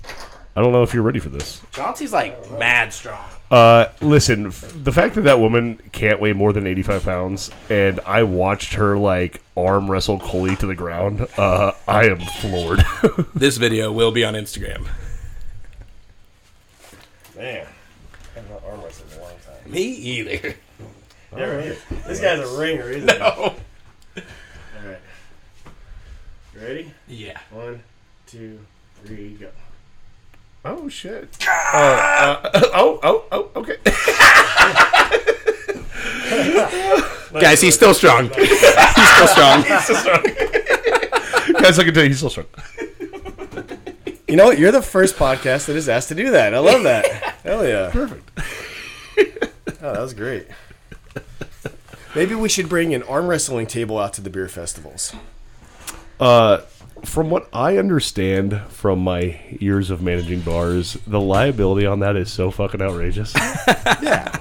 I don't know if you're ready for this. John C's like mad strong. Uh, listen, f- the fact that that woman can't weigh more than 85 pounds, and I watched her like arm wrestle Coley to the ground, uh, I am floored. This video will be on Instagram. Man. I have not arm wrestled in a long time. Me either. This guy's a ringer, isn't he? No. All right. Ready? Yeah. One, two, three, go. Oh shit! Uh, uh, oh, oh, oh, okay. Guys, he's still strong. he's still strong. He's still strong. Guys, I can tell you he's still strong. You know what? You're the first podcast that is asked to do that. I love that. Hell yeah. Perfect. Oh, that was great. Maybe we should bring an arm wrestling table out to the beer festivals. Uh, from what I understand from my years of managing bars, the liability on that is so fucking outrageous. Yeah.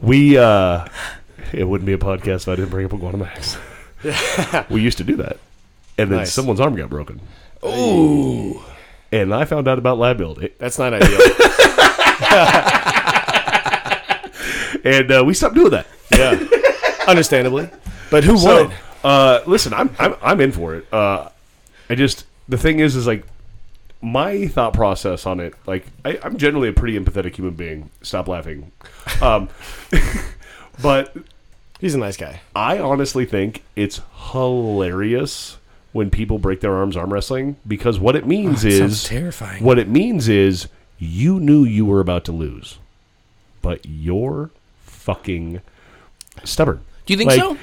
We uh it wouldn't be a podcast if I didn't bring up Iguana Mack's. we used to do that. And then Nice. someone's arm got broken. Ooh. And I found out about liability. That's not ideal. And uh, we stopped doing that. yeah. Understandably. But who So, would? uh, listen, I'm, I'm I'm in for it. Uh, I just the thing is, is like my thought process on it. Like I, I'm generally a pretty empathetic human being. Stop laughing. Um, but He's a nice guy. I honestly think it's hilarious when people break their arms arm wrestling because what it means Oh, that sounds is terrifying. What it means is you knew you were about to lose, but you're fucking stubborn. Do you think Like, so?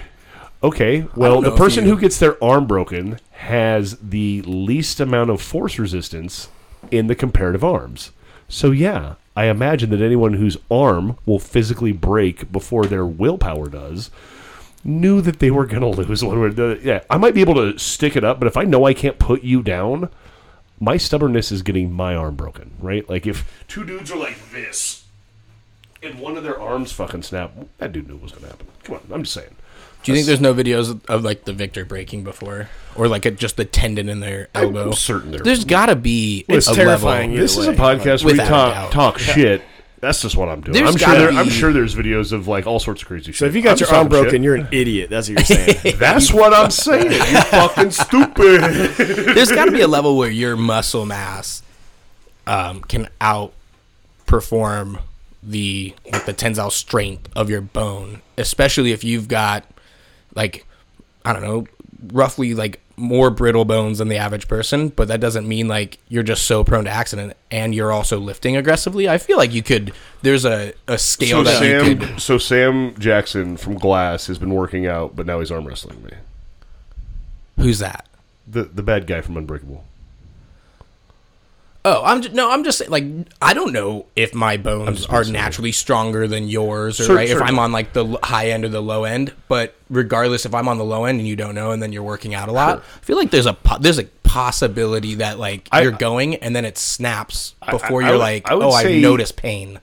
Okay, well, the person you- who gets their arm broken has the least amount of force resistance in the comparative arms. So, yeah, I imagine that anyone whose arm will physically break before their willpower does knew that they were going to lose one way or Yeah, I might be able to stick it up, but if I know I can't put you down, my stubbornness is getting my arm broken, right? Like if two dudes are like this and one of their arms fucking snap, that dude knew it was going to happen. Come on, I'm just saying. Do you think there's no videos of, of like the Victor breaking before, or like a, just the tendon in their elbow? I'm certain there. There's got to be It's a terrifying. level. This is a podcast where we without a talk doubt. talk shit. That's just what I'm doing. There's I'm sure. gotta There, I'm be- sure there's videos of like all sorts of crazy shit. So if you got I'm your arm broken, shit. you're an idiot. That's what you're saying. That's what I'm saying. You fucking stupid. There's got to be a level where your muscle mass um, can outperform the like the tensile strength of your bone, especially if you've got like I don't know, roughly like more brittle bones than the average person, but that doesn't mean like you're just so prone to accident and you're also lifting aggressively. I feel like you could there's a, a scale So that you Sam, could so Sam Jackson from Glass has been working out, but now he's arm wrestling me. Who's that? The the bad guy from Unbreakable. Oh, I'm just, no, I'm just saying, like I don't know if my bones are naturally stronger than yours, or Sure, right, sure. if I'm on like the l- high end or the low end. But regardless, if I'm on the low end and you don't know, and then you're working out a lot, I feel like there's a po- there's a possibility that like I- you're going and then it snaps before I you're would- like, I would oh, I say- notice pain.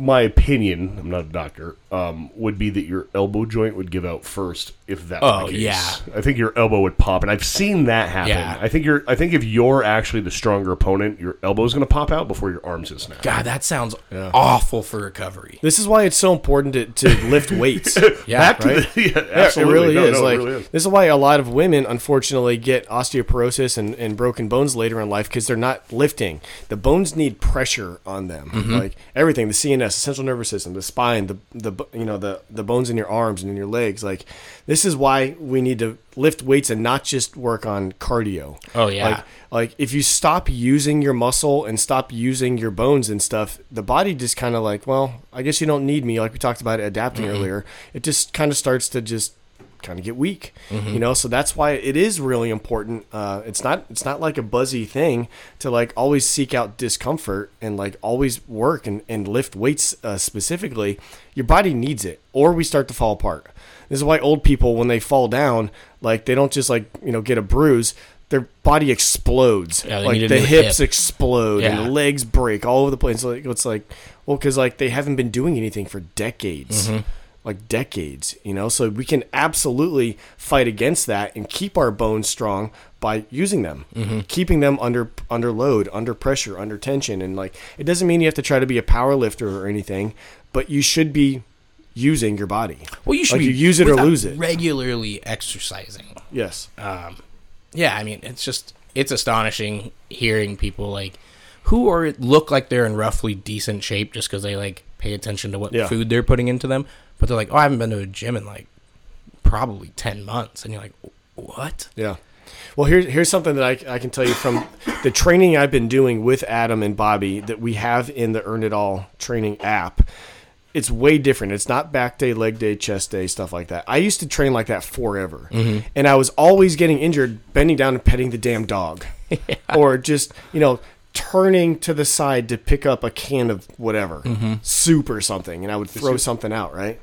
My opinion, I'm not a doctor, um, would be that your elbow joint would give out first if that Oh, were the case. yeah. I think your elbow would pop, and I've seen that happen. Yeah. I think you're. I think if you're actually the stronger opponent, your elbow's going to pop out before your arms is snap. God, that sounds awful for recovery. This is why it's so important to, to lift weights. Yeah, Back to right? the, yeah, Yeah, absolutely. it really No, is. no, like really is. this is why a lot of women unfortunately get osteoporosis and, and broken bones later in life because they're not lifting. The bones need pressure on them. Mm-hmm. Like everything, the CNS, the central nervous system, the spine, the the you know the the bones in your arms and in your legs. Like this is why we need to lift weights and not just work on cardio. Oh, yeah. Like like if you stop using your muscle and stop using your bones and stuff, the body just kind of like, well, I guess you don't need me. Like we talked about adapting mm-hmm. earlier, it just kind of starts to just kind of get weak. You know, so that's why it is really important. Uh, it's not it's not like a buzzy thing to like always seek out discomfort and like always work and, and lift weights uh, specifically. Your body needs it, or we start to fall apart. This is why old people, when they fall down, like they don't just like you know get a bruise. Their body explodes. Yeah, like the hips hip. explode and the legs break all over the place. Like it's like, well, because like they haven't been doing anything for decades, Mm-hmm. Like decades. You know, so we can absolutely fight against that and keep our bones strong by using them, Mm-hmm. keeping them under under load, under pressure, under tension, and like it doesn't mean you have to try to be a power lifter or anything, but you should be using your body. Well, you should Like be you use it or lose it. Regularly exercising. Yes. yeah, I mean, it's just it's astonishing hearing people like who are look like they're in roughly decent shape just because they like pay attention to what Yeah. food they're putting into them, but they're like, oh, I haven't been to a gym in like probably ten months, and you're like, what? Yeah. Well, here's here's something that I, I can tell you from the training I've been doing with Adam and Bobby that we have in the Earn It All training app. It's way different. It's not back day, leg day, chest day, stuff like that. I used to train like that forever, mm-hmm. and I was always getting injured, bending down and petting the damn dog, or just you know turning to the side to pick up a can of whatever mm-hmm. soup or something, and I would throw something out, right?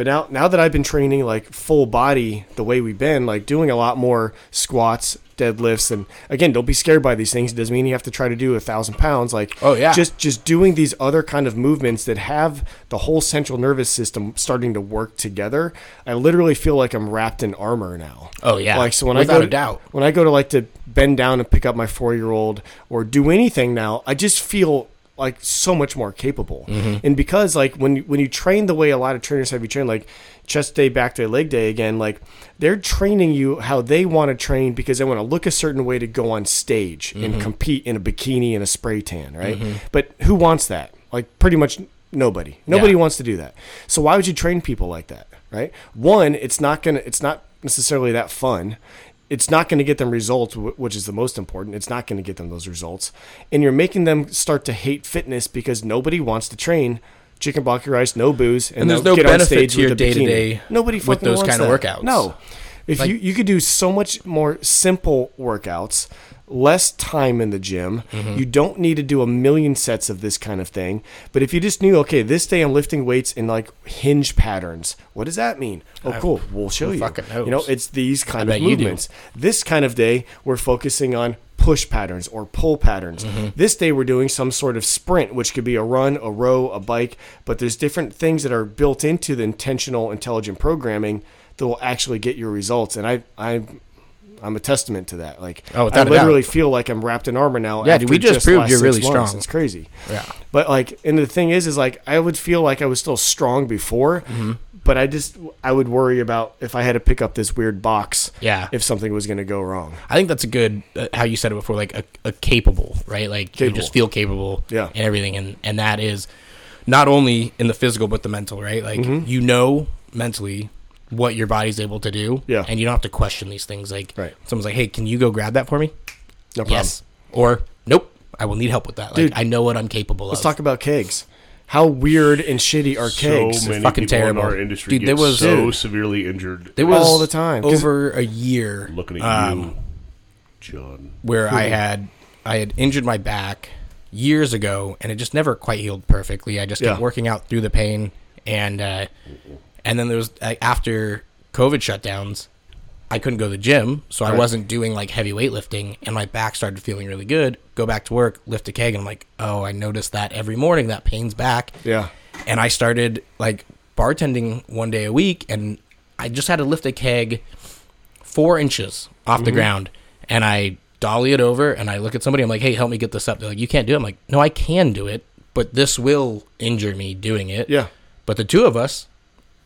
But now now that I've been training like full body the way we've been, like doing a lot more squats, deadlifts, and again, don't be scared by these things. It doesn't mean you have to try to do a thousand pounds. Like Oh, yeah. just just doing these other kind of movements that have the whole central nervous system starting to work together. I literally feel like I'm wrapped in armor now. Oh, yeah. Like so when Without I go a to, doubt. when I go to like to bend down and pick up my four year old or do anything now, I just feel like so much more capable. Mm-hmm. And because like when you- when you train the way a lot of trainers have you train, like chest day, back day, leg day again, like they're training you how they want to train because they want to look a certain way to go on stage Mm-hmm. and compete in a bikini and a spray tan, right? But who wants that? Like pretty much nobody. Nobody Yeah. wants to do that. So why would you train people like that, right? One, it's not gonna, it's not necessarily that fun. It's not going to get them results, which is the most important. It's not going to get them those results, and you're making them start to hate fitness because nobody wants to train chicken broccoli rice, no booze, and, And there's no get on benefit stage to your with day-to-day Nobody with fucking those wants kind of that. workouts. No, if Like- you you could do so much more simple workouts, less time in the gym. Mm-hmm. You don't need to do a million sets of this kind of thing. But if you just knew, okay, this day I'm lifting weights in like hinge patterns. What does that mean? Oh, cool. We'll show you. You know, it's these kind I of bet you do. movements. This kind of day, we're focusing on push patterns or pull patterns. Mm-hmm. This day, we're doing some sort of sprint, which could be a run, a row, a bike. But there's different things that are built into the intentional, intelligent programming that will actually get your results. And I, I, I'm a testament to that. Like, Oh, I literally doubt. feel like I'm wrapped in armor now. Yeah, dude, we just the proved you're really months. strong. It's crazy. Yeah. But like, and the thing is, is like I would feel like I was still strong before, Mm-hmm. but I just I would worry about if I had to pick up this weird box. Yeah. If something was going to go wrong. I think that's a good uh, how you said it before, like a, a capable, right? Like you just feel capable, Yeah. and everything, and and that is not only in the physical but the mental, right? Like Mm-hmm. you know mentally what your body's able to do, Yeah. and you don't have to question these things. Like Right. someone's like, "Hey, can you go grab that for me?" No problem. Yes, or nope, I will need help with that. Like Dude, I know what I'm capable of. Let's talk about kegs. How weird and shitty are kegs? So many fucking people terrible. in our industry Dude, get there was- so Dude. severely injured. There was all the time over a year looking at um, you, John. where I had I had injured my back years ago, and it just never quite healed perfectly. I just kept Yeah. working out through the pain, and uh, and then there was after COVID shutdowns, I couldn't go to the gym, so I Right. wasn't doing like heavy weightlifting, and my back started feeling really good. Go back to work, lift a keg, and I'm like, oh, I noticed that every morning that pain's back, Yeah. and I started like bartending one day a week, and I just had to lift a keg four inches off Mm-hmm. the ground, and I dolly it over, and I look at somebody, I'm like, hey, help me get this up. They're like, you can't do it. I'm like, no, I can do it, but this will injure me doing it. Yeah. But the two of us,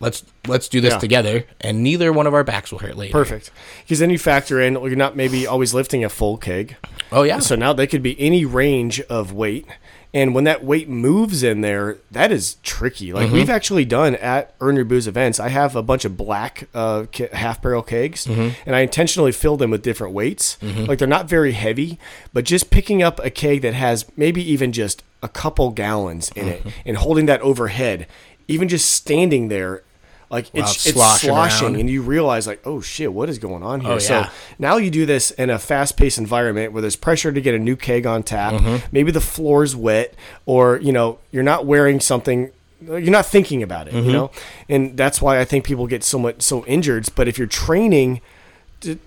let's let's do this Yeah. together, and neither one of our backs will hurt later. Perfect. Because then you factor in well, you're not maybe always lifting a full keg. Oh yeah. So now they could be any range of weight. And when that weight moves in there, that is tricky. Like Mm-hmm. we've actually done at Earn Your Booze events, I have a bunch of black uh, half barrel kegs, Mm-hmm. and I intentionally fill them with different weights. Like they're not very heavy, but just picking up a keg that has maybe even just a couple gallons in Mm-hmm. it and holding that overhead, even just standing there, like Wow, it's it's sloshing around. and you realize like, oh shit, what is going on here? Oh, So now you do this in a fast-paced environment where there's pressure to get a new keg on tap. Mm-hmm. Maybe the floor's wet, or you know you're not wearing something. You're not thinking about it, Mm-hmm. you know, and that's why I think people get so much so injured. But if you're training,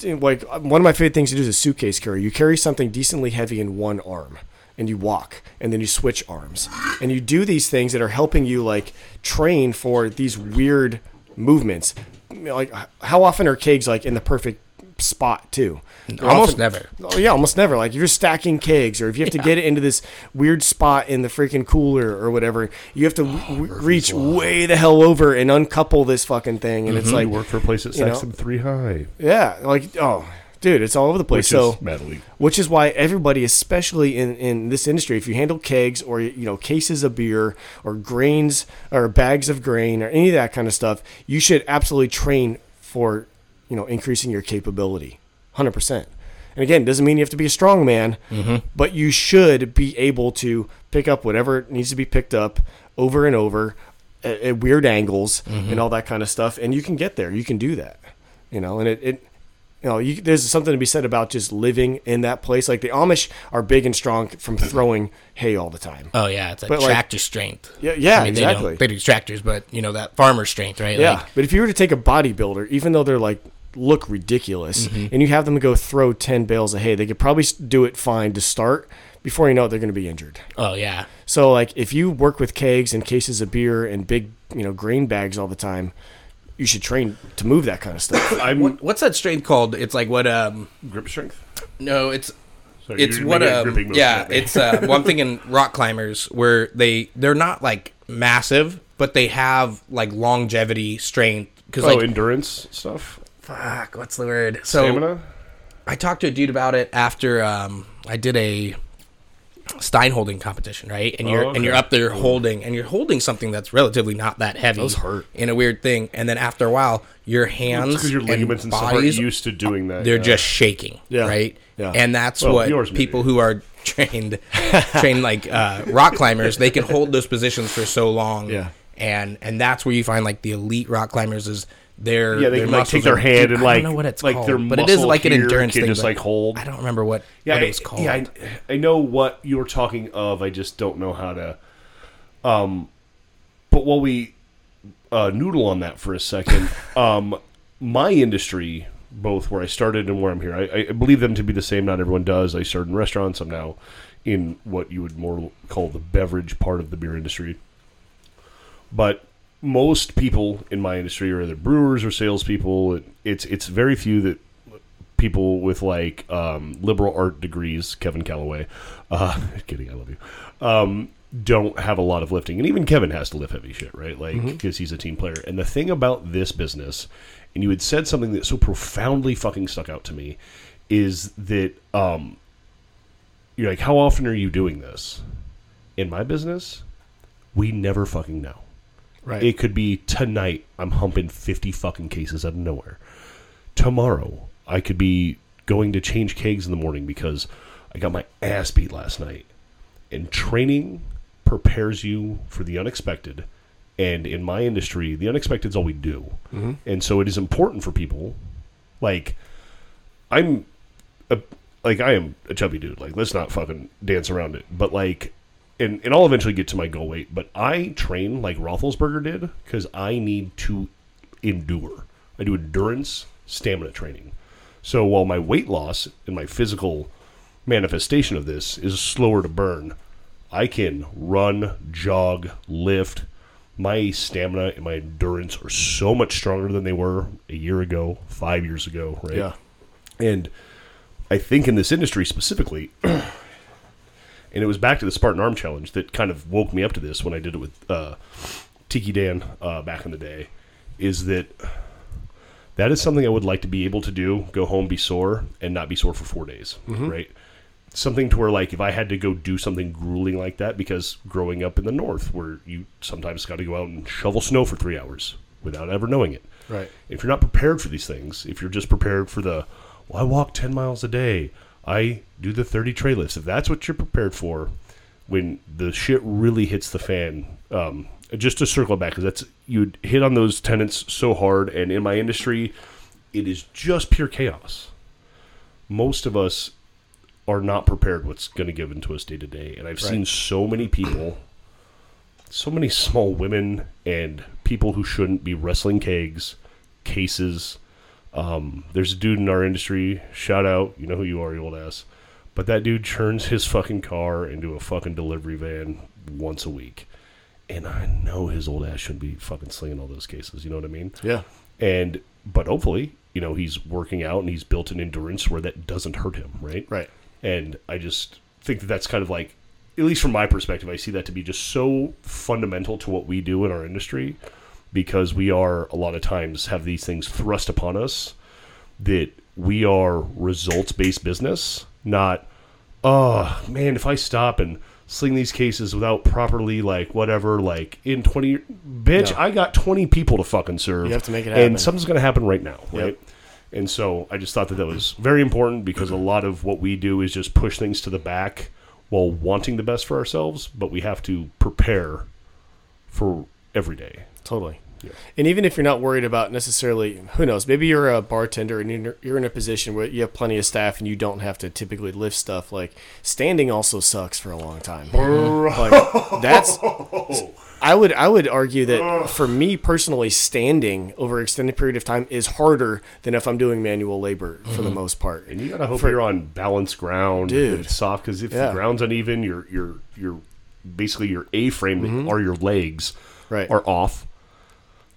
like one of my favorite things to do is a suitcase carry. You carry something decently heavy in one arm, and you walk, and then you switch arms, and you do these things that are helping you like train for these weird movements. Like how often are kegs like in the perfect spot too? They're Almost often- never. Oh yeah, almost never. Like if you're stacking kegs, or if you have to get it into this weird spot in the freaking cooler or whatever, you have to w- reach way the hell over and uncouple this fucking thing, and it's mm-hmm. I like, work for a place that you know, stacks them three high, yeah, like oh, dude, it's all over the place. which so is which is why everybody, especially in, in this industry, if you handle kegs or you know cases of beer or grains or bags of grain or any of that kind of stuff, you should absolutely train for you know increasing your capability, hundred percent. And again, doesn't mean you have to be a strong man, mm-hmm. but you should be able to pick up whatever needs to be picked up over and over at, at weird angles mm-hmm. and all that kind of stuff, and you can get there. You can do that, you know, and it, it you know, you, there's something to be said about just living in that place. Like the Amish are big and strong from throwing hay all the time. Oh yeah, it's like But, like- tractor strength. Yeah, yeah, I mean, exactly. They, they do tractors, but you know that farmer strength, right? Yeah, Like, but if you were to take a bodybuilder, even though they're like look ridiculous, Mm-hmm. and you have them go throw ten bales of hay, they could probably do it fine to start. Before you know it, they're going to be injured. oh yeah, So like if you work with kegs and cases of beer and big you know grain bags all the time, you should train to move that kind of stuff. I'm what, what's that strength called? It's like what? Um, grip strength. no, it's Sorry, it's you're what making a um, yeah it's uh well i'm thinking rock climbers where they they're not like massive but they have like longevity strength because oh like endurance stuff. fuck what's the word so Stamina. i talked to a dude about it after um i did a stein holding competition right and you're Oh, and you're up there holding and you're holding something that's relatively not that heavy Those hurt. in a weird thing and then after a while your hands because your ligaments and, bodies used to doing that. they're yeah. just shaking Yeah. right Yeah. and that's Well, what people who are trained trained like uh, rock climbers they can hold those positions for so long Yeah. and and that's where you find like the elite rock climbers is their Yeah, they their can like take their are- hand and I like don't know what it's like called, their but it is like an endurance can thing just like hold. I don't remember what Yeah, what I, it's called yeah, I, I know what you're talking of. I just don't know how to. Um, but while we uh, noodle on that for a second, um, my industry, both where I started and where I'm here, I, I believe them to be the same. Not everyone does. I started in restaurants. I'm now in what you would more call the beverage part of the beer industry. But most people in my industry are either brewers or salespeople. It's it's very few that people with like um, liberal art degrees, Kevin Calloway, uh, kidding, I love you, um, don't have a lot of lifting, and even Kevin has to lift heavy shit, right? Like because he's a team player. And the thing about this business, and you had said something that so profoundly fucking stuck out to me, is that um, you're like, how often are you doing this? In my business, we never fucking know. Right. It could be tonight. I'm humping 50 fucking cases out of nowhere. Tomorrow, I could be going to change kegs in the morning because I got my ass beat last night. And training prepares you for the unexpected. And in my industry, the unexpected is all we do. Mm-hmm. And so it is important for people. Like, I'm a, like I am a chubby dude. Like let's not fucking dance around it. But like, and and I'll eventually get to my goal weight. But I train like Roethlisberger did because I need to endure. I do endurance stamina training. So while my weight loss and my physical manifestation of this is slower to burn, I can run, jog, lift. My stamina and my endurance are so much stronger than they were a year ago, five years ago, right? Yeah. And I think in this industry specifically, and it was back to the Spartan Arm Challenge that kind of woke me up to this when I did it with uh, Tiki Dan uh, back in the day, is that that is something I would like to be able to do. Go home, be sore, and not be sore for four days, right? Something to where, like, if I had to go do something grueling like that, because growing up in the north, where you sometimes got to go out and shovel snow for three hours without ever knowing it, Right. if you're not prepared for these things, if you're just prepared for the, well, I walk 10 miles a day, I do the 30 tray lifts, if that's what you're prepared for, when the shit really hits the fan, um, just to circle back, because that's, you hit on those tenants so hard, and in my industry, it is just pure chaos. Most of us are not prepared what's going to give into us day to day, and I've seen so many people so many small women and people who shouldn't be wrestling kegs, cases. Um, there's a dude in our industry, shout out, you know who you are, you old ass. But that dude turns his fucking car into a fucking delivery van once a week. And I know his old ass shouldn't be fucking slinging all those cases, you know what I mean? Yeah. And, but hopefully, you know, he's working out and he's built an endurance where that doesn't hurt him, right? Right. And I just think that that's kind of like, at least from my perspective, I see that to be just so fundamental to what we do in our industry because we are a lot of times have these things thrust upon us that we are results based business, not, oh man, if I stop and sling these cases without properly like whatever, like in 20, bitch, No. I got 20 people to fucking serve. You have to make it happen. And something's going to happen right now, Yep. right? And so I just thought that that was very important because a lot of what we do is just push things to the back while wanting the best for ourselves, but we have to prepare for every day. Totally. And even if you're not worried about necessarily, who knows, maybe you're a bartender and you're, in a position where you have plenty of staff and you don't have to typically lift stuff. Like standing also sucks for a long time. Like that's. I would I would argue that for me personally, standing over an extended period of time is harder than if I'm doing manual labor for the most part. And you gotta hope For- you're on balanced ground, Dude. it's soft. Because if Yeah. the ground's uneven, your your your basically your A frame or your legs Mm-hmm. Right. are off,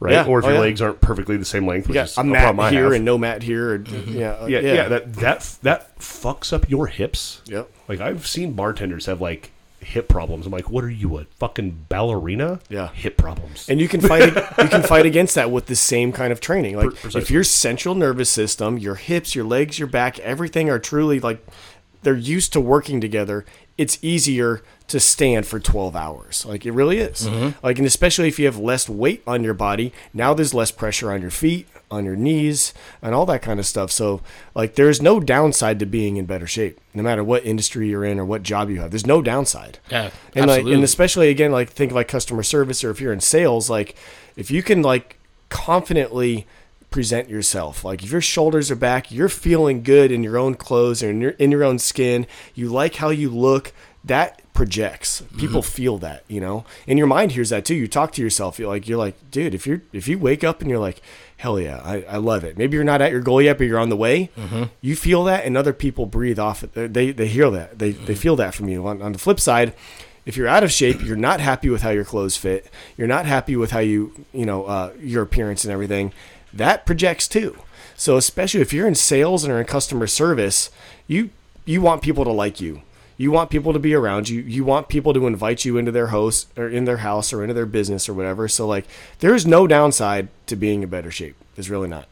right? Yeah. Or if Oh, your yeah. legs aren't perfectly the same length, which Yeah, is a a mat problem here and no mat here. Or, yeah, uh, yeah, yeah, that that that fucks up your hips. Yep. Like I've seen bartenders have like hip problems. I'm like, what are you, a fucking ballerina? Yeah. hip problems. And you can fight you can fight against that with the same kind of training. Like precisely. if your central nervous system, your hips, your legs, your back, everything are truly like they're used to working together, it's easier to stand for 12 hours. Like it really is. Mm-hmm. Like and especially if you have less weight on your body, now there's less pressure on your feet, on your knees, and all that kind of stuff. So like there's no downside to being in better shape. No matter what industry you're in or what job you have. There's no downside. Yeah, and like absolutely. and especially again like think of like customer service or if you're in sales like if you can like confidently present yourself like if your shoulders are back you're feeling good in your own clothes or in your, in your own skin you like how you look that projects. People mm-hmm. feel that you know? And your mind hears that too. You talk to yourself you're like you're like dude if you're if you wake up and you're like hell yeah i, I love it. Maybe you're not at your goal yet but you're on the way. Mm-hmm. You feel that and other people breathe off it. They they hear that. They, they mm-hmm. feel that from you. On, on the flip side if you're out of shape, you're not happy with how your clothes fit. You're not happy with how you, you know, uh, your appearance and everything. That projects too. So especially if you're in sales and are in customer service, you you want people to like you. You want people to be around you. You want people to invite you into their house or in their house or into their business or whatever. So like, there is no downside to being in better shape. There's really not.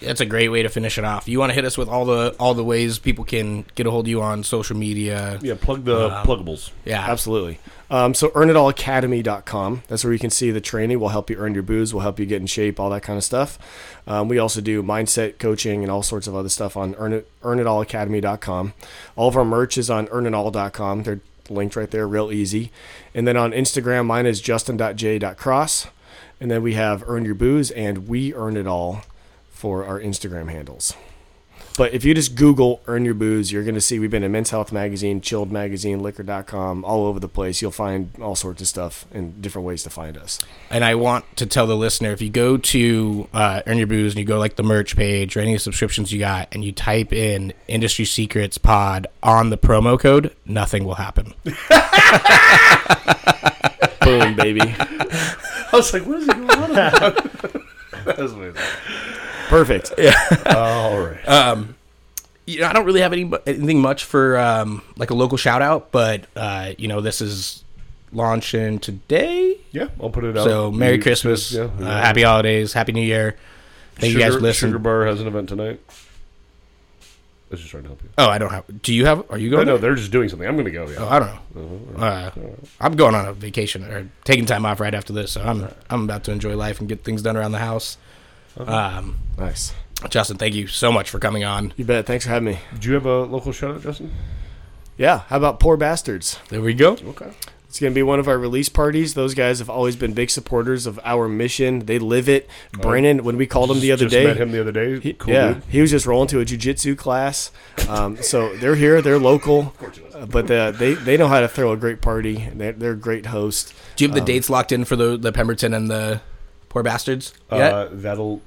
That's a great way to finish it off. You want to hit us with all the all the ways people can get a hold of you on social media. yeah, plug the pluggables. Yeah, Absolutely. Um, so earnitallacademy.com. That's where you can see the training. We'll help you earn your booze. We'll help you get in shape, all that kind of stuff. Um, we also do mindset coaching and all sorts of other stuff on earn it, earnitallacademy.com. All of our merch is on earnitall.com. They're linked right there, real easy. And then on Instagram, mine is justin.j.cross. And then we have Earn Your Booze and We Earn It All for our Instagram handles. But if you just Google Earn Your Booze, you're going to see we've been in Men's Health Magazine, Chilled Magazine, Liquor.com, all over the place. You'll find all sorts of stuff and different ways to find us. and I want to tell the listener if you go to uh, Earn Your Booze and you go like the merch page or any subscriptions you got, and you type in Industry Secrets Pod on the promo code, nothing will happen. Boom, baby. I was like, what is he going on about? That's amazing. Perfect. Yeah. All right. Um, you know, I don't really have any anything much for um, like a local shout out, but uh, you know, this is launching today. yeah, I'll put it out. So Merry Christmas, Yeah, uh, Happy Holidays, Happy New Year. Thank you guys for Sugar, listening. Sugar Bar has an event tonight. I was just trying to help you. Oh, I don't have. Do you have? Are you going? no, they're just doing something. I'm going to go. Yeah. Oh, I don't know. Uh, I'm going on a vacation or taking time off right after this, so I'm I'm about to enjoy life and get things done around the house. Um, Nice. Justin, thank you so much for coming on. You bet. Thanks for having me. Do you have a local shout out, Justin? Yeah. How about Poor Bastards? There we go. Okay. It's going to be one of our release parties. Those guys have always been big supporters of our mission. They live it. Brennan, when we called him the other just day, met him the other day. He, cool yeah, dude. he was just rolling to a jujitsu class. Um, so they're here, they're local, uh, but uh, they they know how to throw a great party. They're, they're a great host. Do you have the dates locked in for the the Pemberton and the Poor Bastards? yet? Uh, that'll.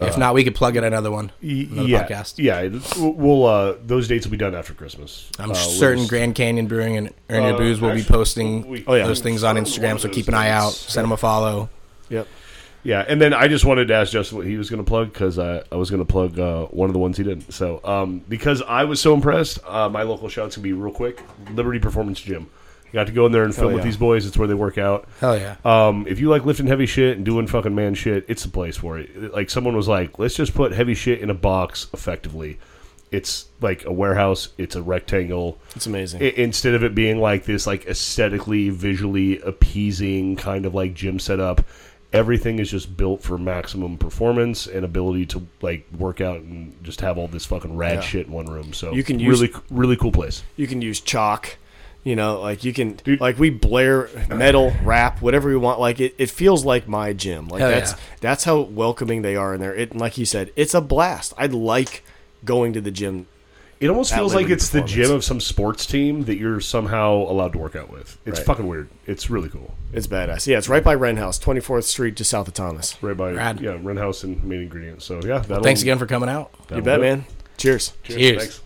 if not, we could plug in another one. Another yeah, podcast. yeah. it- We'll uh, those dates will be done after Christmas. I'm Uh, certain we'll- Grand Canyon Brewing and Earn Your Uh, Booze will be actually, posting we- Oh, yeah. those things on Instagram. So keep an eye out. Send them a follow. Yep. Yeah, and then I just wanted to ask Justin what he was going to plug because I, I was going to plug uh, one of the ones he didn't. So um, because I was so impressed, uh, my local shout's going to be real quick. Liberty Performance Gym. You got to go in there and film Hell with yeah. these boys. It's where they work out. Hell yeah. Um, if you like lifting heavy shit and doing fucking man shit, it's the place for it. Like someone was like, let's just put heavy shit in a box effectively. It's like a warehouse. It's a rectangle. It's amazing. I- instead of it being like this like aesthetically visually appeasing kind of like gym setup everything is just built for maximum performance and ability to like work out and just have all this fucking rad Yeah. shit in one room so You can use- really really cool place you can use chalk. You know, like you can, Dude. like we blare metal, rap, whatever we want. Like it, it feels like my gym. Like Hell that's yeah. that's how welcoming they are in there. It, like you said, it's a blast. I'd like going to the gym. It almost At feels like it's the gym of some sports team that you're somehow allowed to work out with. It's Right. fucking weird. It's really cool. It's badass. Yeah, it's right by Wren House, Twenty Fourth Street, just south of Thomas. Right by Rad. yeah, Wren House and main ingredients. So yeah, that'll, Thanks again for coming out. You bet, man. Cheers. Cheers. Cheers. Thanks.